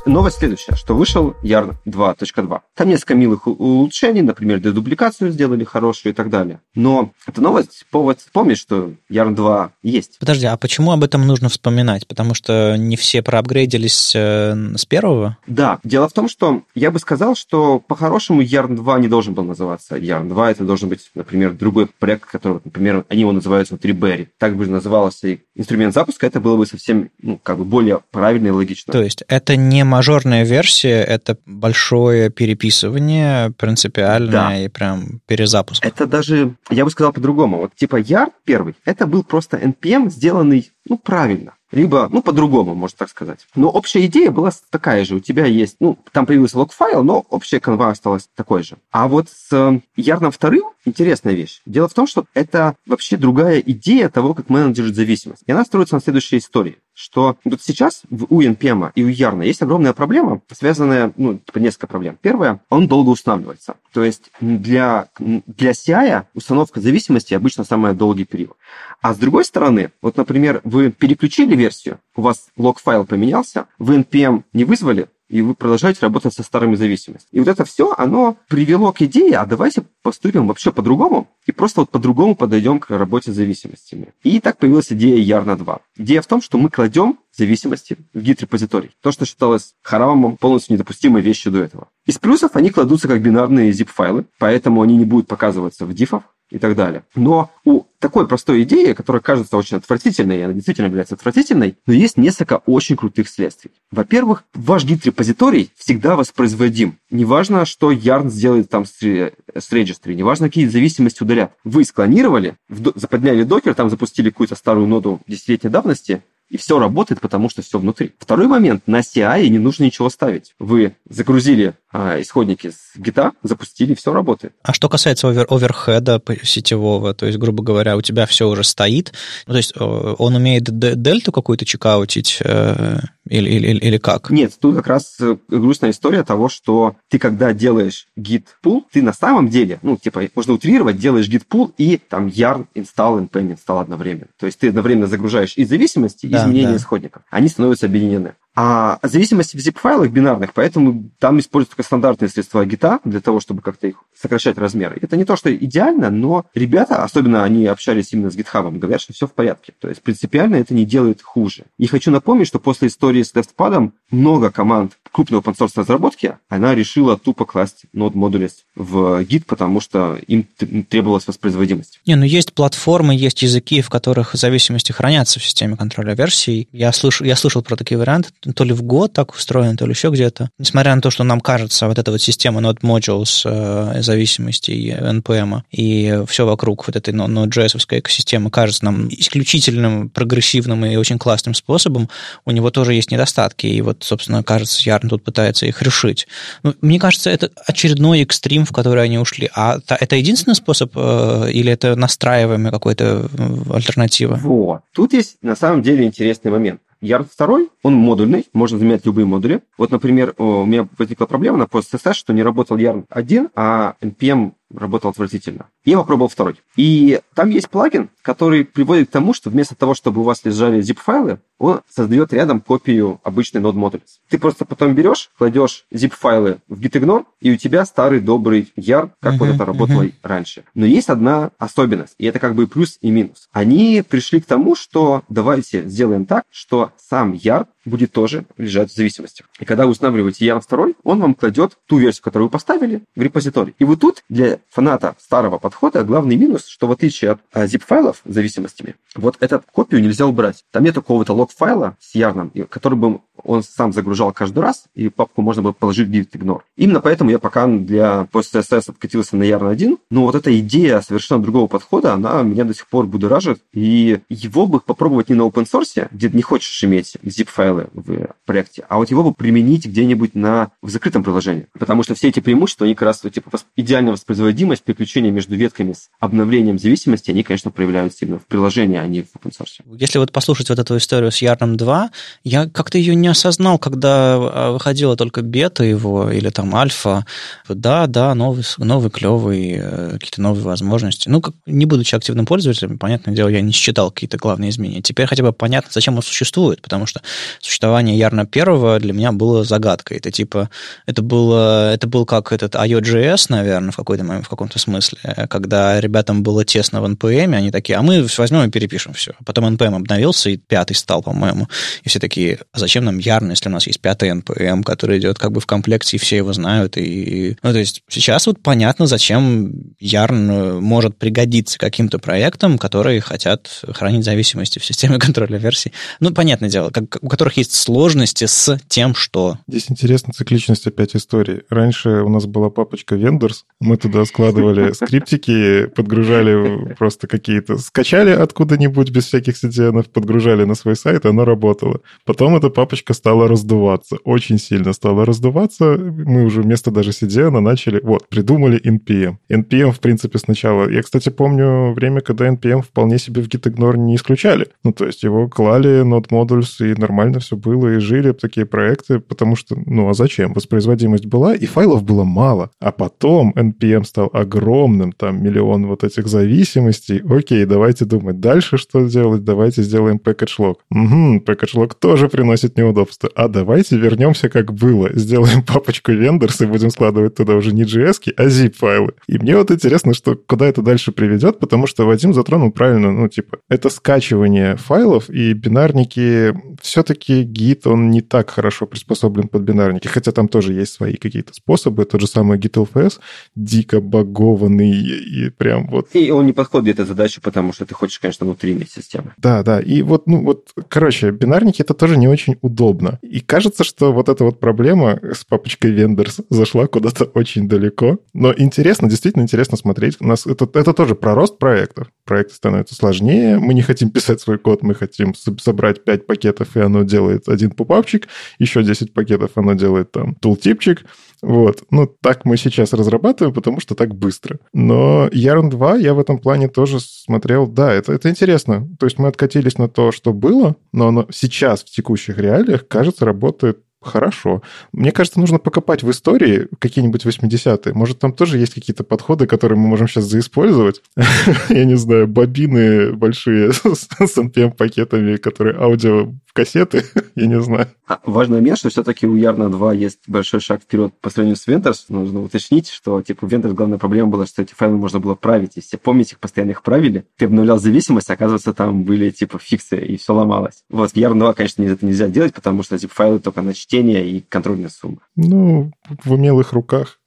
Новость следующая, что вышел Yarn 2.2. Там несколько милых улучшений, например, дедубликацию сделали хорошую и так далее. Но эта новость повод вспомнить, что Yarn 2 есть. Подожди, а почему об этом нужно вспоминать? Потому что не все проапгрейдились э, с первого? Да. Дело в том, что я бы сказал, что по-хорошему Yarn 2 не должен был называться Yarn 2. Это должен быть, например, другой проект, который, например, они его называют внутри Berry. Так бы назывался инструмент запуска, это было бы совсем, ну, как бы более правильно и логично. То есть это не мажорная версия — это большое переписывание принципиальное да. и прям перезапуск. Это даже, я бы сказал по-другому. Вот типа Yard первый, это был просто NPM, сделанный, ну, правильно либо, ну, по-другому, можно так сказать. Но общая идея была такая же. У тебя есть, ну, там появился лог-файл, но общая канва осталась такой же. А вот с Ярном вторым интересная вещь. Дело в том, что это вообще другая идея того, как менеджерить зависимость. И она строится на следующей истории что вот сейчас у NPM и у Ярна есть огромная проблема, связанная, ну, типа несколько проблем. Первое, он долго устанавливается. То есть для, для CI установка зависимости обычно самый долгий период. А с другой стороны, вот, например, вы переключили версию, у вас лог-файл поменялся, вы NPM не вызвали, и вы продолжаете работать со старыми зависимостями. И вот это все, оно привело к идее, а давайте поступим вообще по-другому и просто вот по-другому подойдем к работе с зависимостями. И так появилась идея Yarna 2. Идея в том, что мы кладем зависимости в гид-репозиторий. То, что считалось харамом, полностью недопустимой вещью до этого. Из плюсов они кладутся как бинарные zip-файлы, поэтому они не будут показываться в дифах, и так далее. Но у такой простой идеи, которая кажется очень отвратительной, и она действительно является отвратительной, но есть несколько очень крутых следствий. Во-первых, ваш гид-репозиторий всегда воспроизводим. Неважно, что Yarn сделает там с, с registry, неважно, какие зависимости удалят. Вы склонировали, заподняли докер, там запустили какую-то старую ноду десятилетней давности, и все работает, потому что все внутри. Второй момент. На CI не нужно ничего ставить. Вы загрузили исходники с гита, запустили, все работает. А что касается овер, оверхеда сетевого, то есть, грубо говоря, у тебя все уже стоит, ну, то есть он умеет дельту какую-то чекаутить э, или, или, или как? Нет, тут как раз э, грустная история того, что ты, когда делаешь git pull, ты на самом деле, ну, типа, можно утрировать, делаешь git pull и там yarn install, npm install одновременно. То есть ты одновременно загружаешь и зависимости, и да, изменения да. исходников. Они становятся объединены. А зависимости в zip-файлах бинарных, поэтому там используют только стандартные средства гита для того, чтобы как-то их сокращать размеры. Это не то, что идеально, но ребята, особенно они общались именно с GitHub, говорят, что все в порядке. То есть принципиально это не делает хуже. И хочу напомнить, что после истории с LeftPad много команд крупной open source разработки, она решила тупо класть нод модули в Git, потому что им требовалась воспроизводимость. Не, ну есть платформы, есть языки, в которых зависимости хранятся в системе контроля версий. Я слышал, я слышал про такие варианты, то ли в год так устроено, то ли еще где-то. Несмотря на то, что нам кажется, вот эта вот система Node Modules э, зависимостей NPM и все вокруг вот этой Node.js экосистемы кажется нам исключительным, прогрессивным и очень классным способом, у него тоже есть недостатки. И вот, собственно, кажется, Ярн тут пытается их решить. Ну, мне кажется, это очередной экстрим, в который они ушли. А это единственный способ э, или это настраиваемая какой-то альтернатива? Вот. Тут есть на самом деле интересный момент. Ярд второй, он модульный, можно заменять любые модули. Вот, например, у меня возникла проблема на PostSS, что не работал Yarn 1, а NPM работал отвратительно. Я попробовал второй. И там есть плагин, который приводит к тому, что вместо того, чтобы у вас лежали zip-файлы, он создает рядом копию обычной Node Modules. Ты просто потом берешь, кладешь zip-файлы в gitignore, и у тебя старый добрый яр, как uh-huh, вот это работало uh-huh. раньше. Но есть одна особенность, и это как бы плюс и минус. Они пришли к тому, что давайте сделаем так, что сам яр будет тоже лежать в зависимостях. И когда вы устанавливаете YARN 2, он вам кладет ту версию, которую вы поставили, в репозиторий. И вот тут для фаната старого подхода главный минус, что в отличие от а, zip-файлов с зависимостями, вот эту копию нельзя убрать. Там нет какого-то лог-файла с YARN, который бы он сам загружал каждый раз, и папку можно было положить в git ignore. Именно поэтому я пока для PostCSS откатился на YARN 1, но вот эта идея совершенно другого подхода, она меня до сих пор будоражит, и его бы попробовать не на open source, где не хочешь иметь zip-файлы в проекте, а вот его бы применить где-нибудь на, в закрытом приложении. Потому что все эти преимущества, они как раз типа идеальная воспроизводимость, переключение между ветками с обновлением зависимости, они, конечно, проявляются именно в приложении, а не в open source. Если вот послушать вот эту историю с Yarn 2, я как-то ее не осознал, когда а, выходила только бета его или там альфа. Да, да, новый, новый клевый, э, какие-то новые возможности. Ну, как, не будучи активным пользователем, понятное дело, я не считал какие-то главные изменения. Теперь хотя бы понятно, зачем он существует, потому что существование Ярна первого для меня было загадкой. Это типа, это было, это был как этот IOJS, наверное, в, какой-то, в каком-то смысле, когда ребятам было тесно в NPM, они такие, а мы возьмем и перепишем все. Потом NPM обновился, и пятый стал, по-моему. И все такие, а зачем нам Yarn, если у нас есть пятый NPM, который идет как бы в комплекте, и все его знают. И, ну, то есть сейчас вот понятно, зачем Yarn может пригодиться каким-то проектам, которые хотят хранить зависимости в системе контроля версий. Ну, понятное дело, как, у которых есть сложности с тем, что... Здесь интересна цикличность опять истории. Раньше у нас была папочка Vendors, мы туда складывали скриптики, подгружали просто какие-то... Скачали откуда-нибудь без всяких CDN, подгружали на свой сайт, и оно работало. Потом эта папочка стала раздуваться, очень сильно стала раздуваться. Мы уже вместо даже CDN начали... Вот, придумали NPM. NPM, в принципе, сначала... Я, кстати, помню время, когда NPM вполне себе в gitignore не исключали. Ну, то есть его клали node modules, и нормально все было, и жили такие проекты, потому что, ну, а зачем? Воспроизводимость была, и файлов было мало. А потом NPM стал огромным, там миллион вот этих зависимостей. Окей, давайте думать дальше, что делать, давайте сделаем package log. Угу, package log тоже приносит неудобства. А давайте вернемся как было, сделаем папочку vendors и будем складывать туда уже не JS, а zip-файлы. И мне вот интересно, что куда это дальше приведет, потому что Вадим затронул правильно, ну, типа, это скачивание файлов, и бинарники все-таки Git, он не так хорошо приспособлен под бинарники, хотя там тоже есть свои какие-то способы. Тот же самый GitLFS дико багованный и прям вот... И он не подходит этой задаче, потому что ты хочешь, конечно, внутренней системы. Да, да. И вот, ну вот, короче, бинарники это тоже не очень удобно. И кажется, что вот эта вот проблема с папочкой Vendors зашла куда-то очень далеко. Но интересно, действительно интересно смотреть. У нас это, это тоже про рост проектов. Проекты становятся сложнее. Мы не хотим писать свой код, мы хотим собрать 5 пакетов, и оно делает один попапчик, еще 10 пакетов оно делает там тултипчик. Вот. Ну, так мы сейчас разрабатываем, потому что так быстро. Но Yarn 2 я в этом плане тоже смотрел, да, это, это интересно. То есть мы откатились на то, что было, но оно сейчас в текущих реалиях, кажется, работает Хорошо. Мне кажется, нужно покопать в истории какие-нибудь 80-е. Может, там тоже есть какие-то подходы, которые мы можем сейчас заиспользовать? Я не знаю, бобины большие с NPM-пакетами, которые аудио в кассеты, я не знаю. А, важный момент, что все-таки у Yarn а 2 есть большой шаг вперед по сравнению с vendors. Нужно уточнить, что типа у vendors главная проблема была, что эти файлы можно было править. Если помните, их постоянно их правили, ты обновлял зависимость, оказывается, там были типа фиксы, и все ломалось. Вот в Yarn 2, конечно, это нельзя делать, потому что типа файлы только на чтение и контрольная сумма. Ну, в умелых руках.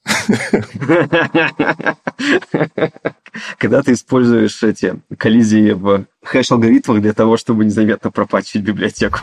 Когда ты используешь эти коллизии в хэш-алгоритмах для того, чтобы незаметно пропачить библиотеку.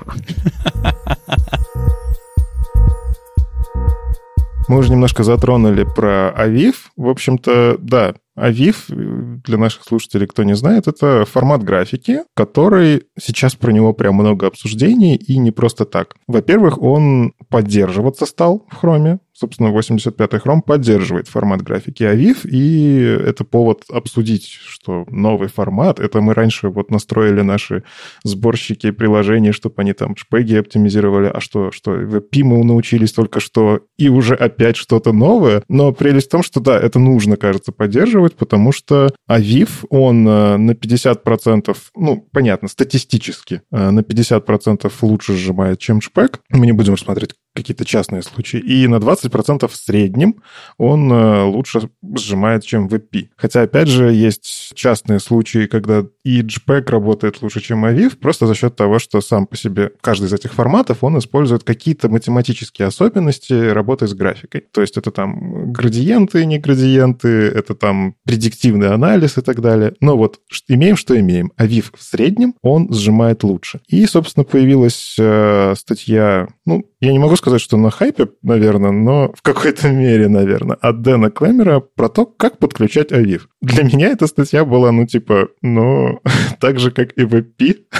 Мы уже немножко затронули про Авив. В общем-то, да, Авив, для наших слушателей, кто не знает, это формат графики, который сейчас про него прям много обсуждений, и не просто так. Во-первых, он поддерживаться стал в Chrome, собственно, 85-й Chrome поддерживает формат графики AVIF, и это повод обсудить, что новый формат, это мы раньше вот настроили наши сборщики приложений, чтобы они там шпеги оптимизировали, а что, что API мы научились только что, и уже опять что-то новое, но прелесть в том, что да, это нужно, кажется, поддерживать, потому что AVIF, он э, на 50%, ну, понятно, статистически, э, на 50% лучше сжимает, чем шпек. Мы не будем рассматривать какие-то частные случаи. И на 20% в среднем он э, лучше сжимает, чем VP. Хотя, опять же, есть частные случаи, когда и JPEG работает лучше, чем AVIF, просто за счет того, что сам по себе каждый из этих форматов, он использует какие-то математические особенности работы с графикой. То есть это там градиенты, не градиенты, это там предиктивный анализ и так далее. Но вот имеем, что имеем. AVIF в среднем он сжимает лучше. И, собственно, появилась э, статья, ну, я не могу сказать, что на хайпе, наверное, но в какой-то мере, наверное, от Дэна Клэмера про то, как подключать AVIF. Для меня эта статья была, ну, типа, ну, так же, как и в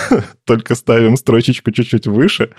только ставим строчечку чуть-чуть выше.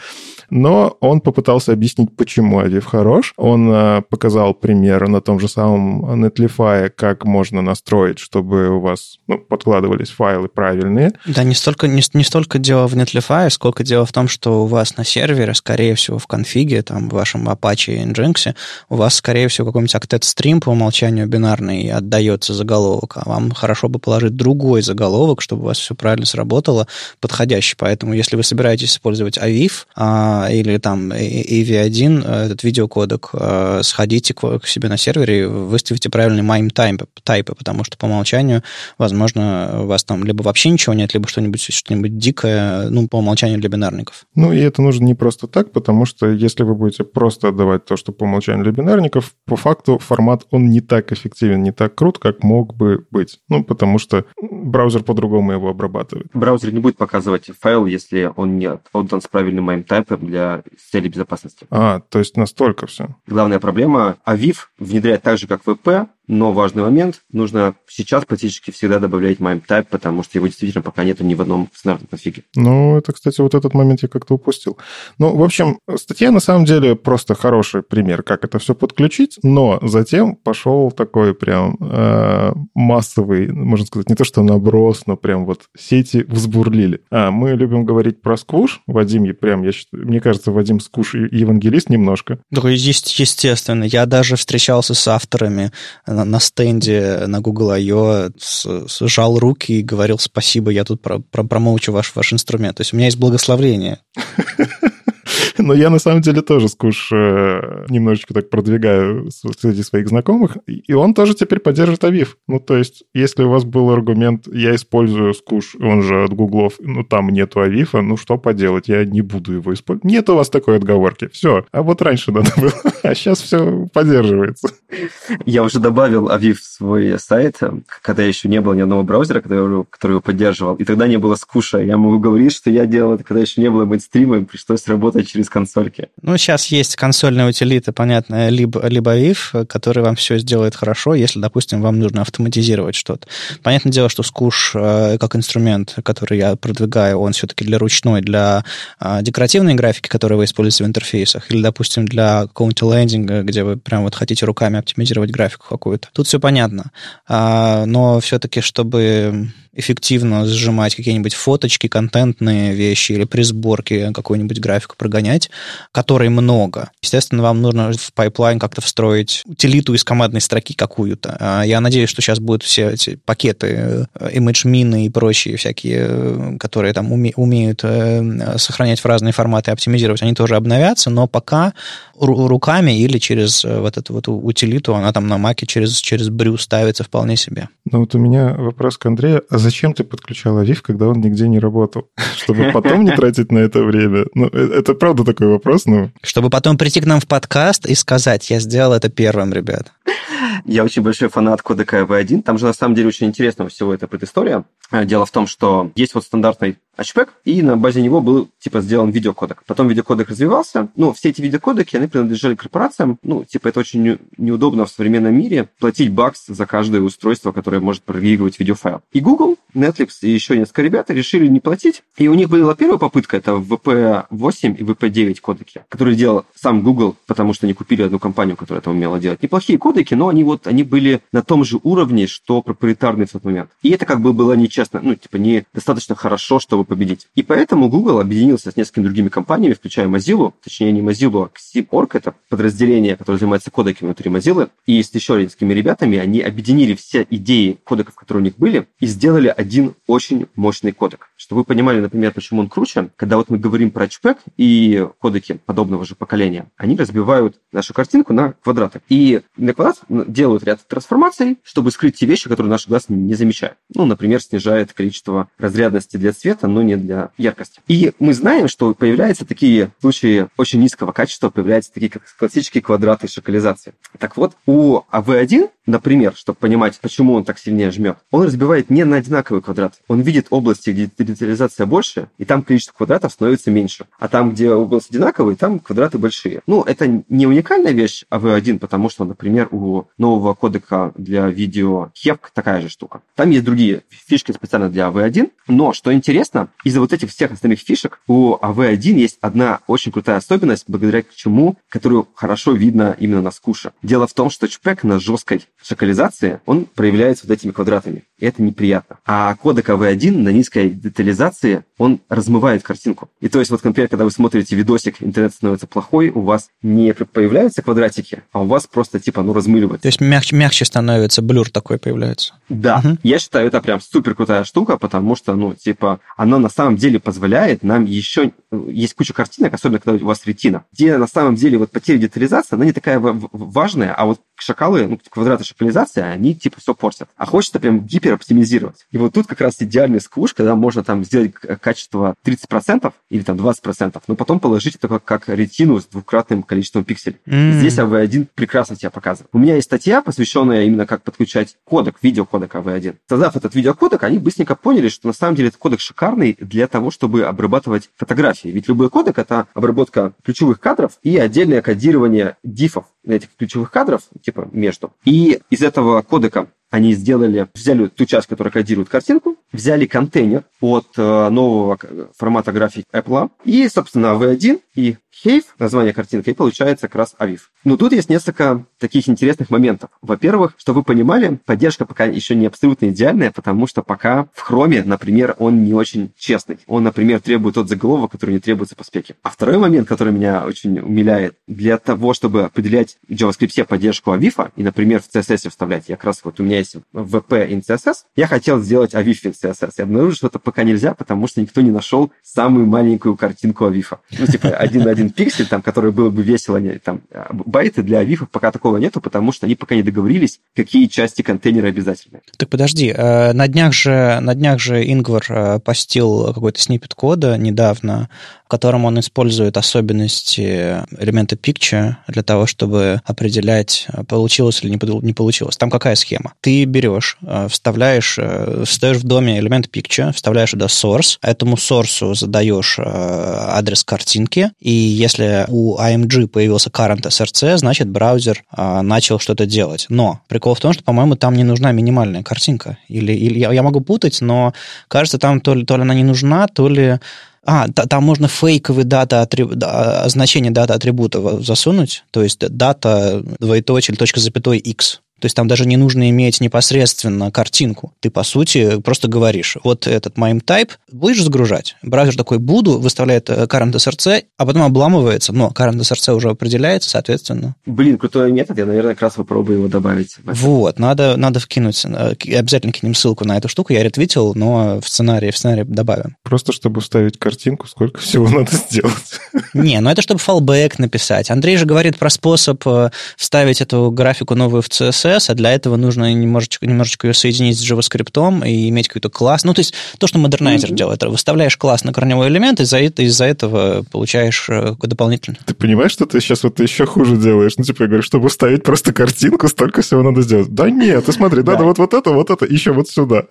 Но он попытался объяснить, почему AVIF хорош. Он э, показал пример на том же самом Netlify, как можно настроить, чтобы у вас ну, подкладывались файлы правильные. Да, не столько, не, не столько дело в Netlify, сколько дело в том, что у вас на сервере, скорее всего, в конфиге, там, в вашем Apache и Nginx, у вас, скорее всего, какой-нибудь octet стрим по умолчанию бинарный отдается заголовок, а вам хорошо бы положить другой заголовок, чтобы у вас все правильно сработало, подходящий. Поэтому, если вы собираетесь использовать AVIF а, или там AV1, этот видеокодек, а, сходите к, к себе на сервере и выставите правильный MIME type, type, потому что по умолчанию, возможно, у вас там либо вообще ничего нет, либо что-нибудь что-нибудь дикое, ну, по умолчанию для бинарников. Ну, и это нужно не просто так, потому что если вы будете просто отдавать то, что по умолчанию для бинарников, по факту формат, он не так эффективен, не так крут, как мог бы быть. Ну, потому что браузер по-другому его обрабатывает. Браузер не будет показывать файл, если он не отдан с правильным MIME тайпом для цели безопасности. А, то есть настолько все. Главная проблема, AVIF внедряет так же, как VP, но важный момент, нужно сейчас практически всегда добавлять MIME type, потому что его действительно пока нету ни в одном стандартном конфиге. Ну, это, кстати, вот этот момент я как-то упустил. Ну, в общем, статья на самом деле просто хороший пример, как это все подключить, но затем пошел такой прям э, массовый, можно сказать, не то что наброс, но прям вот сети взбурлили. А, мы любим говорить про сквуш. Вадим, прям, я считаю, мне кажется, Вадим сквуш и евангелист немножко. Да, есть, естественно. Я даже встречался с авторами на, стенде на Google I.O. сжал руки и говорил спасибо, я тут про, про, промоучу ваш, ваш инструмент. То есть у меня есть благословление. Но я на самом деле тоже скуш э, немножечко так продвигаю среди своих знакомых, и он тоже теперь поддерживает Авив. Ну, то есть, если у вас был аргумент, я использую скуш, он же от гуглов, ну, там нету Авифа, ну, что поделать, я не буду его использовать. Нет у вас такой отговорки, все. А вот раньше надо было, а сейчас все поддерживается. Я уже добавил Авив в свой сайт, когда еще не было ни одного браузера, который, который его поддерживал, и тогда не было скуша. Я могу говорить, что я делал это, когда еще не было мейнстрима, пришлось работать через консольки. Ну, сейчас есть консольная утилита, понятно, либо, либо IF, который вам все сделает хорошо, если, допустим, вам нужно автоматизировать что-то. Понятное дело, что скуш э, как инструмент, который я продвигаю, он все-таки для ручной, для э, декоративной графики, которую вы используете в интерфейсах, или, допустим, для какого-нибудь лендинга, где вы прям вот хотите руками оптимизировать графику какую-то. Тут все понятно. А, но все-таки, чтобы эффективно сжимать какие-нибудь фоточки, контентные вещи или при сборке какую-нибудь графику прогонять, которой много. Естественно, вам нужно в pipeline как-то встроить утилиту из командной строки какую-то. А я надеюсь, что сейчас будут все эти пакеты, э, image и прочие всякие, э, которые там уме- умеют э, сохранять в разные форматы и оптимизировать, они тоже обновятся, но пока руками или через вот эту вот утилиту, она там на маке через, через brew ставится вполне себе. Ну вот у меня вопрос к Андрею. А зачем ты подключал Авив, когда он нигде не работал? Чтобы потом не тратить на это время? Ну, это правда такой вопрос, ну... Чтобы потом прийти к нам в подкаст и сказать, я сделал это первым, ребят. Я очень большой фанат кодека V1. Там же на самом деле очень интересного всего эта предыстория. Дело в том, что есть вот стандартный HPEG, и на базе него был, типа, сделан видеокодек. Потом видеокодек развивался. Ну, все эти видеокодеки, они принадлежали корпорациям. Ну, типа, это очень неудобно в современном мире платить бакс за каждое устройство, которое может проигрывать видеофайл. И Google, Netflix и еще несколько ребят решили не платить. И у них была первая попытка, это VP8 и VP9 кодеки, которые делал сам Google, потому что они купили одну компанию, которая это умела делать. Неплохие кодеки, но они вот, они были на том же уровне, что проприетарные в тот момент. И это как бы было нечестно, ну, типа, не достаточно хорошо, чтобы победить. И поэтому Google объединился с несколькими другими компаниями, включая Mozilla, точнее, не Mozilla, а Xib.org, это подразделение, которое занимается кодеками внутри Mozilla, и с еще несколькими ребятами они объединили все идеи кодеков, которые у них были, и сделали один очень мощный кодек. Чтобы вы понимали, например, почему он круче, когда вот мы говорим про HPEG и кодеки подобного же поколения, они разбивают нашу картинку на квадраты. И на квадрат делают ряд трансформаций, чтобы скрыть те вещи, которые наш глаз не замечает. Ну, например, снижает количество разрядности для цвета, но не для яркости. И мы знаем, что появляются такие случаи очень низкого качества, появляются такие как классические квадраты шокализации. Так вот, у AV1 Например, чтобы понимать, почему он так сильнее жмет, он разбивает не на одинаковый квадрат. Он видит области, где детализация больше, и там количество квадратов становится меньше. А там, где область одинаковые, там квадраты большие. Ну, это не уникальная вещь AV1, потому что, например, у нового кодека для видео HEVC такая же штука. Там есть другие фишки специально для AV1, но, что интересно, из-за вот этих всех остальных фишек у AV1 есть одна очень крутая особенность, благодаря чему, которую хорошо видно именно на скуше. Дело в том, что чпек на жесткой шокализации, он проявляется вот этими квадратами. И это неприятно. А кодек AV1 на низкой детализации, он размывает картинку. И то есть вот, например, когда вы смотрите видосик, интернет становится плохой, у вас не появляются квадратики, а у вас просто типа, ну, размыливает. То есть мягче, мягче становится, блюр такой появляется. Да. Угу. Я считаю, это прям супер крутая штука, потому что, ну, типа, она на самом деле позволяет нам еще... Есть куча картинок, особенно когда у вас ретина, где на самом деле вот потеря детализации, она не такая важная, а вот шакалы, ну, квадраты шокализации, они типа все портят. А хочется прям гипероптимизировать. И вот тут как раз идеальный сквуш, когда можно там сделать качество 30% или там 20%, но потом положить это как, как ретину с двукратным количеством пикселей. Mm. Здесь AV1 прекрасно тебя показывает. У меня есть статья, посвященная именно как подключать кодек, видеокодек AV1. Создав этот видеокодек, они быстренько поняли, что на самом деле этот кодек шикарный для того, чтобы обрабатывать фотографии. Ведь любой кодек — это обработка ключевых кадров и отдельное кодирование дифов этих ключевых кадров, типа между. И из этого кодека они сделали, взяли ту часть, которая кодирует картинку, взяли контейнер от э, нового формата графики Apple, и, собственно, V1 и Хейв, название картинки, и получается как раз Авив. Но тут есть несколько таких интересных моментов. Во-первых, чтобы вы понимали, поддержка пока еще не абсолютно идеальная, потому что пока в хроме, например, он не очень честный. Он, например, требует тот заголовок, который не требуется по спеке. А второй момент, который меня очень умиляет, для того, чтобы определять в JavaScript поддержку Авифа, и, например, в CSS вставлять, я как раз вот у меня есть VP in CSS, я хотел сделать Авиф in CSS. Я обнаружил, что это пока нельзя, потому что никто не нашел самую маленькую картинку Авифа. Ну, типа, один на один пиксель, там, который было бы весело, там, байты для авифов пока такого нету, потому что они пока не договорились, какие части контейнера обязательны. Так подожди, э, на днях же, на днях же Ингвар э, постил какой-то снипет кода недавно, в котором он использует особенности элемента picture для того, чтобы определять, получилось или не получилось. Там какая схема? Ты берешь, э, вставляешь, вставляешь в доме элемент picture, вставляешь туда source, этому source задаешь адрес картинки, и если у AMG появился current SRC, значит, браузер а, начал что-то делать. Но прикол в том, что, по-моему, там не нужна минимальная картинка. Или, или я, я могу путать, но кажется, там то ли, то ли она не нужна, то ли а, там можно фейковый дата атриб... значение дата атрибута засунуть, то есть дата двоеточие точка запятой x. То есть там даже не нужно иметь непосредственно картинку. Ты, по сути, просто говоришь, вот этот MIME type будешь загружать? Браузер такой буду, выставляет э, current SRC, а потом обламывается, но current SRC уже определяется, соответственно. Блин, крутой метод, я, наверное, как раз попробую его добавить. Вот, надо, надо вкинуть, э, обязательно кинем ссылку на эту штуку, я ретвитил, но в сценарии, в сценарии добавим. Просто чтобы вставить картинку, сколько всего надо сделать? Не, ну это чтобы fallback написать. Андрей же говорит про способ э, вставить эту графику новую в CSS, CSS, а для этого нужно немножечко, немножечко ее соединить с JavaScript и иметь какой-то класс. Ну, то есть то, что модернайзер mm-hmm. делает. Выставляешь класс на корневой элемент, и из-за, из-за этого получаешь э, дополнительно. Ты понимаешь, что ты сейчас вот еще хуже делаешь? Ну, типа, я говорю, чтобы ставить просто картинку, столько всего надо сделать. Да нет, ты смотри, надо вот, вот это, вот это, еще вот сюда.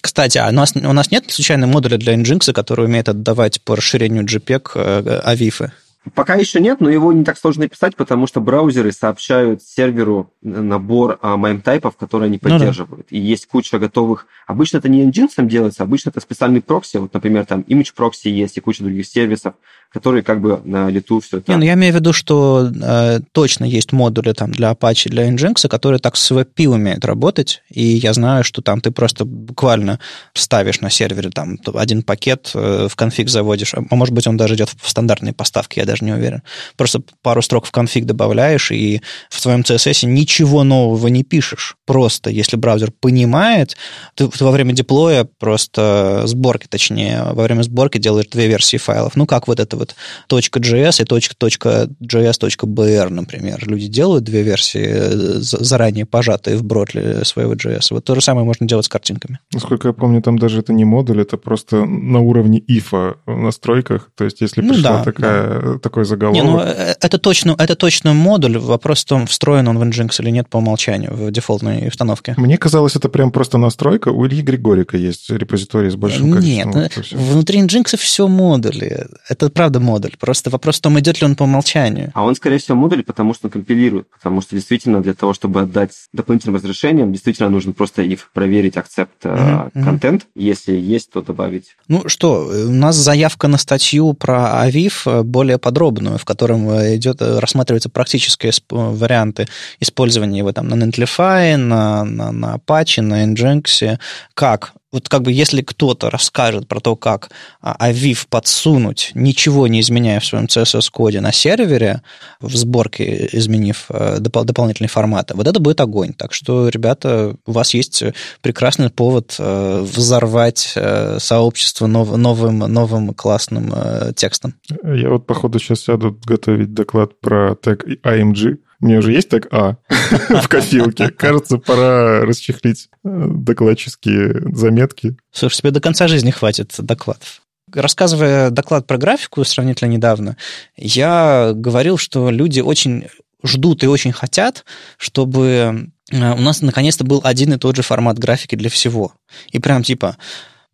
Кстати, а у нас, у нас нет случайно модуля для Nginx, который умеет отдавать по расширению JPEG э, авифы? Пока еще нет, но его не так сложно написать, потому что браузеры сообщают серверу набор а, MIME-тайпов, которые они поддерживают. Ну, да. И есть куча готовых... Обычно это не Nginx делается, обычно это специальный прокси. Вот, например, там image прокси есть и куча других сервисов, которые как бы на лету все это... Не, ну я имею в виду, что э, точно есть модули там для Apache, для Nginx, которые так с WebP умеют работать, и я знаю, что там ты просто буквально ставишь на сервере там один пакет, э, в конфиг заводишь, а может быть, он даже идет в стандартные поставки, я даже не уверен. Просто пару строк в конфиг добавляешь, и в твоем CSS ничего нового не пишешь. Просто, если браузер понимает, ты, ты во время деплоя просто сборки, точнее, во время сборки делаешь две версии файлов. Ну, как вот это вот .js и .js.br, например. Люди делают две версии, э, заранее пожатые в бротле своего JS. Вот то же самое можно делать с картинками. Насколько я помню, там даже это не модуль, это просто на уровне ифа в настройках. То есть, если ну, пришла да, такая, да. Такой заголовок... Не, ну, э, это точно, это точно модуль. Вопрос в том, встроен он в Nginx или нет по умолчанию в дефолтной установке. Мне казалось, это прям просто настройка. У Ильи Григорика есть репозиторий с большим количеством. Нет, внутри Nginx все модули. Это правда модуль. Просто вопрос в том, идет ли он по умолчанию. А он, скорее всего, модуль, потому что он компилирует. Потому что действительно для того, чтобы отдать дополнительным разрешением, действительно нужно просто if проверить акцепт mm-hmm. контент. Если есть, то добавить. Ну что, у нас заявка на статью про Авив э, более подробную, в котором э, идет, рассматриваются практические варианты использования его там на Netlify, на, на, на Apache, на Nginx, как вот как бы если кто-то расскажет про то, как Aviv подсунуть, ничего не изменяя в своем CSS-коде на сервере, в сборке изменив э, доп- дополнительные форматы, вот это будет огонь. Так что, ребята, у вас есть прекрасный повод э, взорвать э, сообщество нов- новым, новым классным текстом. Я вот, походу, сейчас сяду готовить доклад про тег AMG, меня уже есть так А в копилке. Кажется, пора расчехлить э, докладческие заметки. Слушай, тебе до конца жизни хватит докладов. Рассказывая доклад про графику сравнительно недавно, я говорил, что люди очень ждут и очень хотят, чтобы э, у нас наконец-то был один и тот же формат графики для всего. И прям типа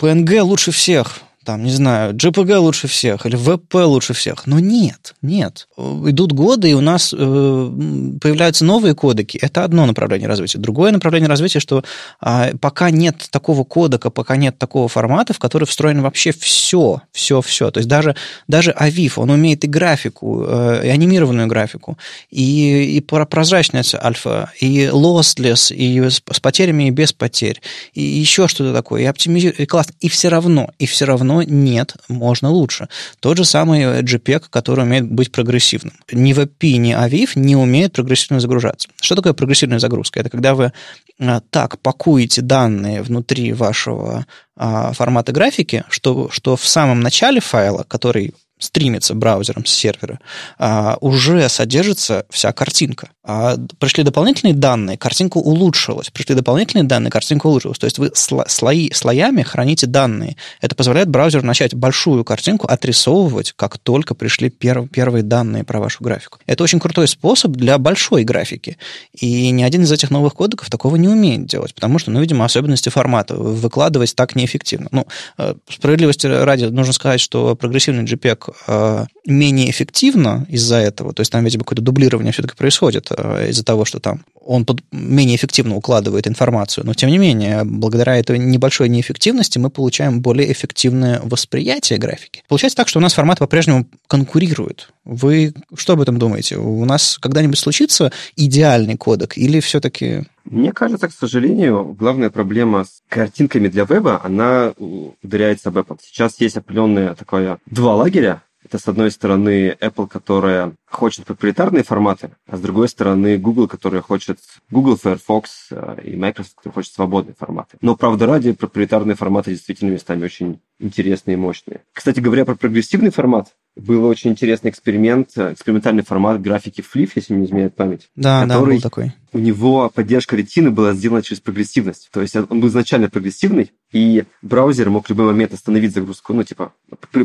PNG лучше всех, там, не знаю, JPG лучше всех или WebP лучше всех. Но нет, нет. Идут годы, и у нас э, появляются новые кодеки. Это одно направление развития. Другое направление развития, что э, пока нет такого кодека, пока нет такого формата, в который встроено вообще все, все, все. То есть даже, даже Aviv, он умеет и графику, э, и анимированную графику, и, и прозрачность альфа, и lossless, и с, с потерями, и без потерь, и еще что-то такое, и оптимизирует, и класс. И все равно, и все равно но нет, можно лучше. Тот же самый JPEG, который умеет быть прогрессивным. Ни WebP, ни AVIF не умеют прогрессивно загружаться. Что такое прогрессивная загрузка? Это когда вы а, так пакуете данные внутри вашего а, формата графики, что, что в самом начале файла, который стримится браузером с сервера, а, уже содержится вся картинка. А пришли дополнительные данные, картинка улучшилась. Пришли дополнительные данные, картинка улучшилась. То есть вы слои, слоями храните данные. Это позволяет браузеру начать большую картинку отрисовывать, как только пришли пер, первые данные про вашу графику. Это очень крутой способ для большой графики. И ни один из этих новых кодеков такого не умеет делать, потому что, ну, видимо, особенности формата выкладывать так неэффективно. Ну, э, справедливости ради нужно сказать, что прогрессивный JPEG Э, менее эффективно из-за этого, то есть там, видимо, какое-то дублирование все-таки происходит из-за того, что там он под, менее эффективно укладывает информацию, но тем не менее, благодаря этой небольшой неэффективности мы получаем более эффективное восприятие графики. Получается так, что у нас формат по-прежнему конкурирует. Вы что об этом думаете? У нас когда-нибудь случится идеальный кодек или все-таки мне кажется, к сожалению, главная проблема с картинками для веба, она ударяется об Apple. Сейчас есть определенное такое два лагеря. Это, с одной стороны, Apple, которая хочет проприетарные форматы, а с другой стороны, Google, которая хочет Google, Firefox э, и Microsoft, который хочет свободные форматы. Но, правда ради, проприетарные форматы действительно местами очень интересные и мощные. Кстати говоря, про прогрессивный формат, был очень интересный эксперимент, э, экспериментальный формат графики Flip, если не изменяет память. Да, да, был такой. У него поддержка ретины была сделана через прогрессивность. То есть он был изначально прогрессивный, и браузер мог в любой момент остановить загрузку, ну, типа,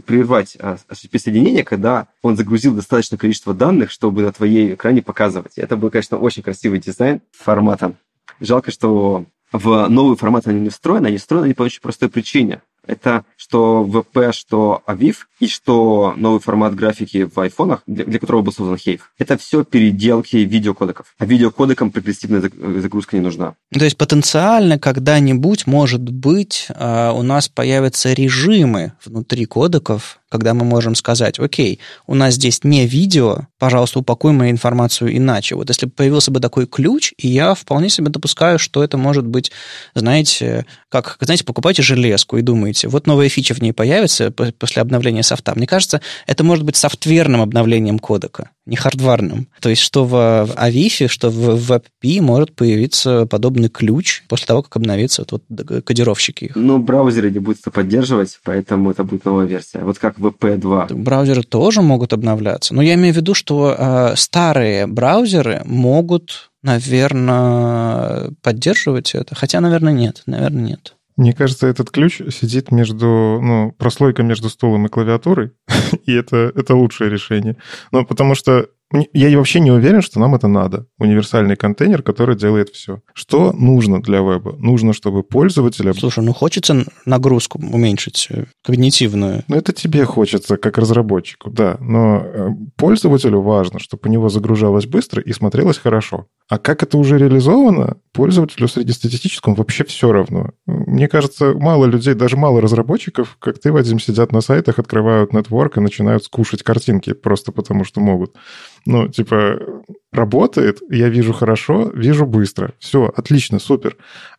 прервать HTTP-соединение, когда он загрузил достаточное количество данных, чтобы на твоей экране показывать. Это был, конечно, очень красивый дизайн формата. Жалко, что в новый формат они не встроены, они встроены по очень простой причине это что VP, что AVIF и что новый формат графики в айфонах, для, для которого был создан Hive. Это все переделки видеокодеков. А видеокодекам прогрессивная загрузка не нужна. То есть потенциально когда-нибудь, может быть, а, у нас появятся режимы внутри кодеков, когда мы можем сказать, окей, у нас здесь не видео, пожалуйста, упакуем мою информацию иначе. Вот если бы появился бы такой ключ, и я вполне себе допускаю, что это может быть, знаете, как, знаете, покупаете железку и думаете, вот новая фича в ней появится после обновления софта. Мне кажется, это может быть софтверным обновлением кодека, не хардварным. То есть, что в, Avif, что в WebP может появиться подобный ключ после того, как обновится вот, вот кодировщики их. Ну, браузеры не будут это поддерживать, поэтому это будет новая версия. Вот как VP2. Браузеры тоже могут обновляться. Но я имею в виду, что э, старые браузеры могут, наверное, поддерживать это. Хотя, наверное, нет. Наверное, нет. Мне кажется, этот ключ сидит между, ну, прослойка между стулом и клавиатурой, и это, это лучшее решение. Ну, потому что я вообще не уверен, что нам это надо. Универсальный контейнер, который делает все. Что нужно для веба? Нужно, чтобы пользователя... Слушай, ну хочется нагрузку уменьшить, э, когнитивную. Ну это тебе хочется, как разработчику, да. Но э, пользователю важно, чтобы у него загружалось быстро и смотрелось хорошо. А как это уже реализовано, пользователю среднестатистическому вообще все равно. Мне кажется, мало людей, даже мало разработчиков, как ты, Вадим, сидят на сайтах, открывают нетворк и начинают скушать картинки просто потому, что могут. Ну, типа, работает, я вижу хорошо, вижу быстро. Все, отлично, супер.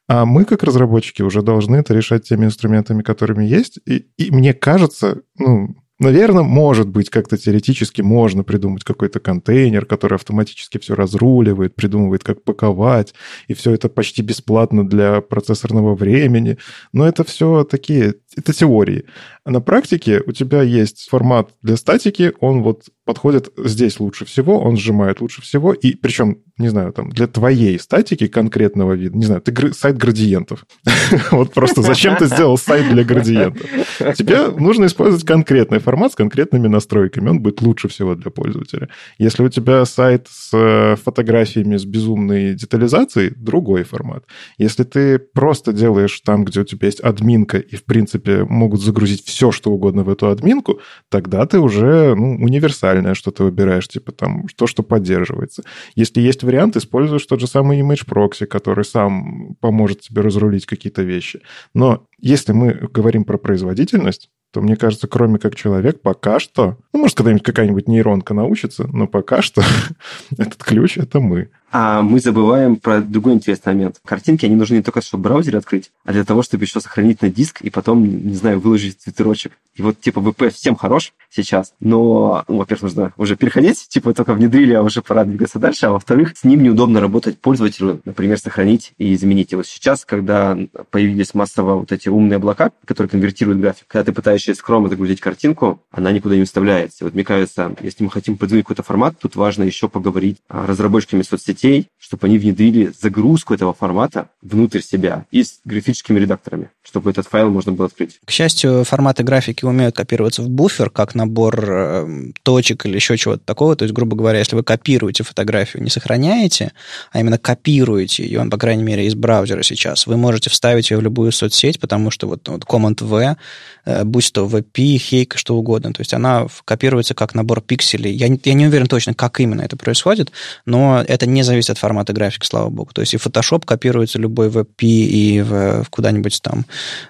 А мы, как разработчики, уже должны это решать теми инструментами, которыми есть. И, и мне кажется, ну, Наверное, может быть, как-то теоретически можно придумать какой-то контейнер, который автоматически все разруливает, придумывает, как паковать, и все это почти бесплатно для процессорного времени. Но это все такие, это теории. А на практике у тебя есть формат для статики, он вот подходит здесь лучше всего, он сжимает лучше всего, и причем, не знаю, там, для твоей статики конкретного вида, не знаю, ты сайт градиентов. Вот просто зачем ты сделал сайт для градиентов? Тебе нужно использовать конкретный формат с конкретными настройками, он будет лучше всего для пользователя. Если у тебя сайт с э, фотографиями, с безумной детализацией, другой формат. Если ты просто делаешь там, где у тебя есть админка, и, в принципе, могут загрузить все, что угодно в эту админку, тогда ты уже ну, универсальное что-то выбираешь, типа там то, что поддерживается. Если есть вариант, используешь тот же самый image proxy, который сам поможет тебе разрулить какие-то вещи. Но если мы говорим про производительность, то, мне кажется, кроме как человек, пока что, ну, может, когда-нибудь какая-нибудь нейронка научится, но пока что этот ключ — это мы. А мы забываем про другой интересный момент. Картинки, они нужны не только, чтобы браузер открыть, а для того, чтобы еще сохранить на диск и потом, не знаю, выложить твиттерочек. И вот, типа, VP всем хорош сейчас, но, ну, во-первых, нужно уже переходить, типа, только внедрили, а уже пора двигаться дальше, а во-вторых, с ним неудобно работать пользователю, например, сохранить и изменить. И вот сейчас, когда появились массово вот эти умные облака, которые конвертируют график, когда ты пытаешься через Chrome загрузить картинку, она никуда не вставляется. Вот мне кажется, если мы хотим продвинуть какой-то формат, тут важно еще поговорить с разработчиками соцсетей, сетей, чтобы они внедрили загрузку этого формата внутрь себя и с графическими редакторами, чтобы этот файл можно было открыть. К счастью, форматы графики умеют копироваться в буфер, как набор э, точек или еще чего-то такого. То есть, грубо говоря, если вы копируете фотографию, не сохраняете, а именно копируете ее, по крайней мере, из браузера сейчас, вы можете вставить ее в любую соцсеть, потому что вот, вот Command-V, э, будь то VP, Hake, что угодно, то есть она копируется как набор пикселей. Я, я не уверен точно, как именно это происходит, но это не зависит от формата графики, слава богу. То есть и Photoshop копируется любой WebP, и в, в куда-нибудь там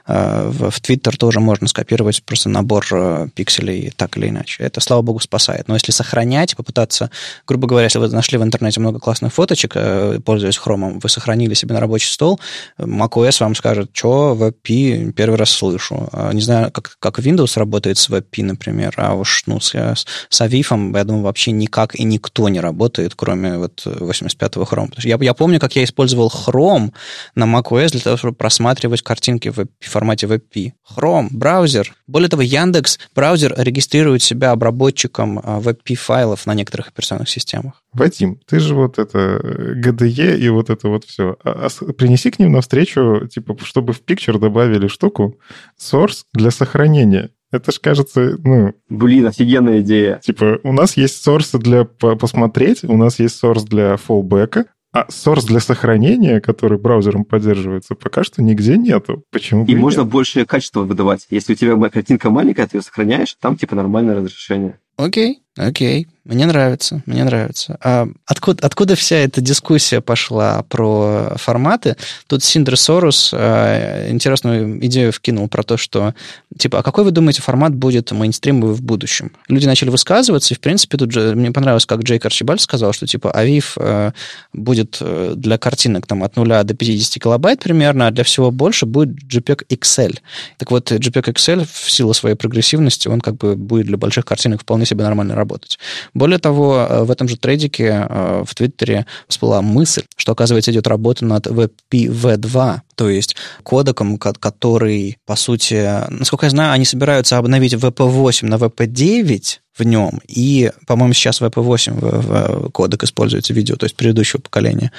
э, в, в Twitter тоже можно скопировать просто набор э, пикселей так или иначе. Это, слава богу, спасает. Но если сохранять, попытаться, грубо говоря, если вы нашли в интернете много классных фоточек, э, пользуясь хромом, вы сохранили себе на рабочий стол, macOS вам скажет, что WebP первый раз слышу. Не знаю, как, как Windows работает с WebP, например, а уж ну, с, с Avif, я думаю, вообще никак и никто не работает, кроме вот 85-го Chrome. Я, я помню, как я использовал Chrome на macOS для того, чтобы просматривать картинки в формате WebP. Chrome, браузер. Более того, Яндекс браузер регистрирует себя обработчиком WebP-файлов на некоторых операционных системах. Вадим, ты же вот это GDE и вот это вот все. А, а принеси к ним навстречу, типа, чтобы в Picture добавили штуку source для сохранения. Это ж кажется, ну... Блин, офигенная идея. Типа, у нас есть сорсы для посмотреть, у нас есть сорс для фоллбека, А source для сохранения, который браузером поддерживается, пока что нигде нету. Почему И можно нет? большее качество выдавать. Если у тебя картинка маленькая, ты ее сохраняешь, там типа нормальное разрешение. Окей, окей. Мне нравится, мне нравится. А откуда, откуда вся эта дискуссия пошла про форматы? Тут Синдер Сорус а, интересную идею вкинул про то, что, типа, а какой вы думаете формат будет мейнстримовый в будущем? Люди начали высказываться, и, в принципе, тут же мне понравилось, как Джейк Арчибальд сказал, что, типа, Авив а, будет э, для картинок там от 0 до 50 килобайт примерно, а для всего больше будет JPEG XL. Так вот, JPEG XL в силу своей прогрессивности, он как бы будет для больших картинок вполне себе нормально работать. Более того, э, в этом же трейдике э, в Твиттере всплыла мысль, что, оказывается, идет работа над WebPV2, то есть кодеком, который, по сути, насколько я знаю, они собираются обновить WP8 на WP9, в нем. И, по-моему, сейчас VP8 в, в кодек используется видео, то есть предыдущего поколения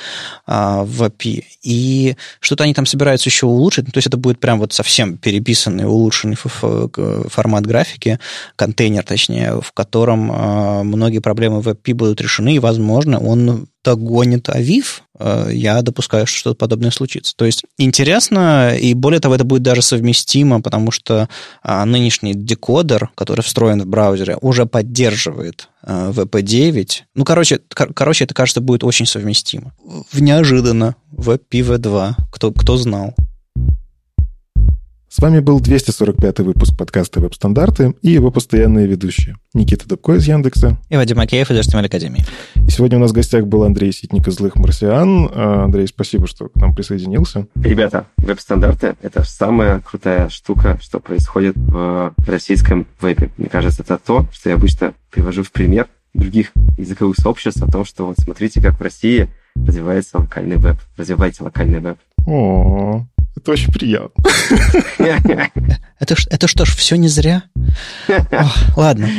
а, в API. И что-то они там собираются еще улучшить. то есть это будет прям вот совсем переписанный, улучшенный формат графики, контейнер, точнее, в котором а, многие проблемы в API будут решены, и, возможно, он догонит Авив, э, я допускаю, что что-то подобное случится. То есть интересно, и более того, это будет даже совместимо, потому что а, нынешний декодер, который встроен в браузере, уже поддерживает а, VP9. Ну, короче, кор- короче, это, кажется, будет очень совместимо. В неожиданно в PV2. Кто, кто знал? С вами был 245 выпуск подкаста «Веб-стандарты» и его постоянные ведущие. Никита Дубко из Яндекса. И Вадим Макеев из HTML Академии. И сегодня у нас в гостях был Андрей Ситник из «Злых марсиан». А, Андрей, спасибо, что к нам присоединился. Ребята, веб-стандарты — это самая крутая штука, что происходит в российском вебе. Мне кажется, это то, что я обычно привожу в пример других языковых сообществ о том, что вот смотрите, как в России развивается локальный веб. Развивайте локальный веб. О, это очень приятно. Это, это что ж, все не зря? О, ладно.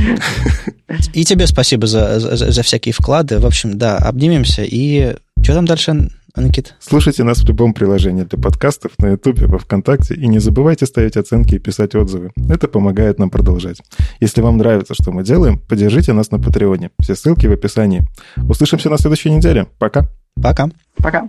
И тебе спасибо за, за, за всякие вклады. В общем, да, обнимемся. И что там дальше, Никит? Слушайте нас в любом приложении для подкастов, на Ютубе, во Вконтакте. И не забывайте ставить оценки и писать отзывы. Это помогает нам продолжать. Если вам нравится, что мы делаем, поддержите нас на Патреоне. Все ссылки в описании. Услышимся на следующей неделе. Пока. Пока. Пока.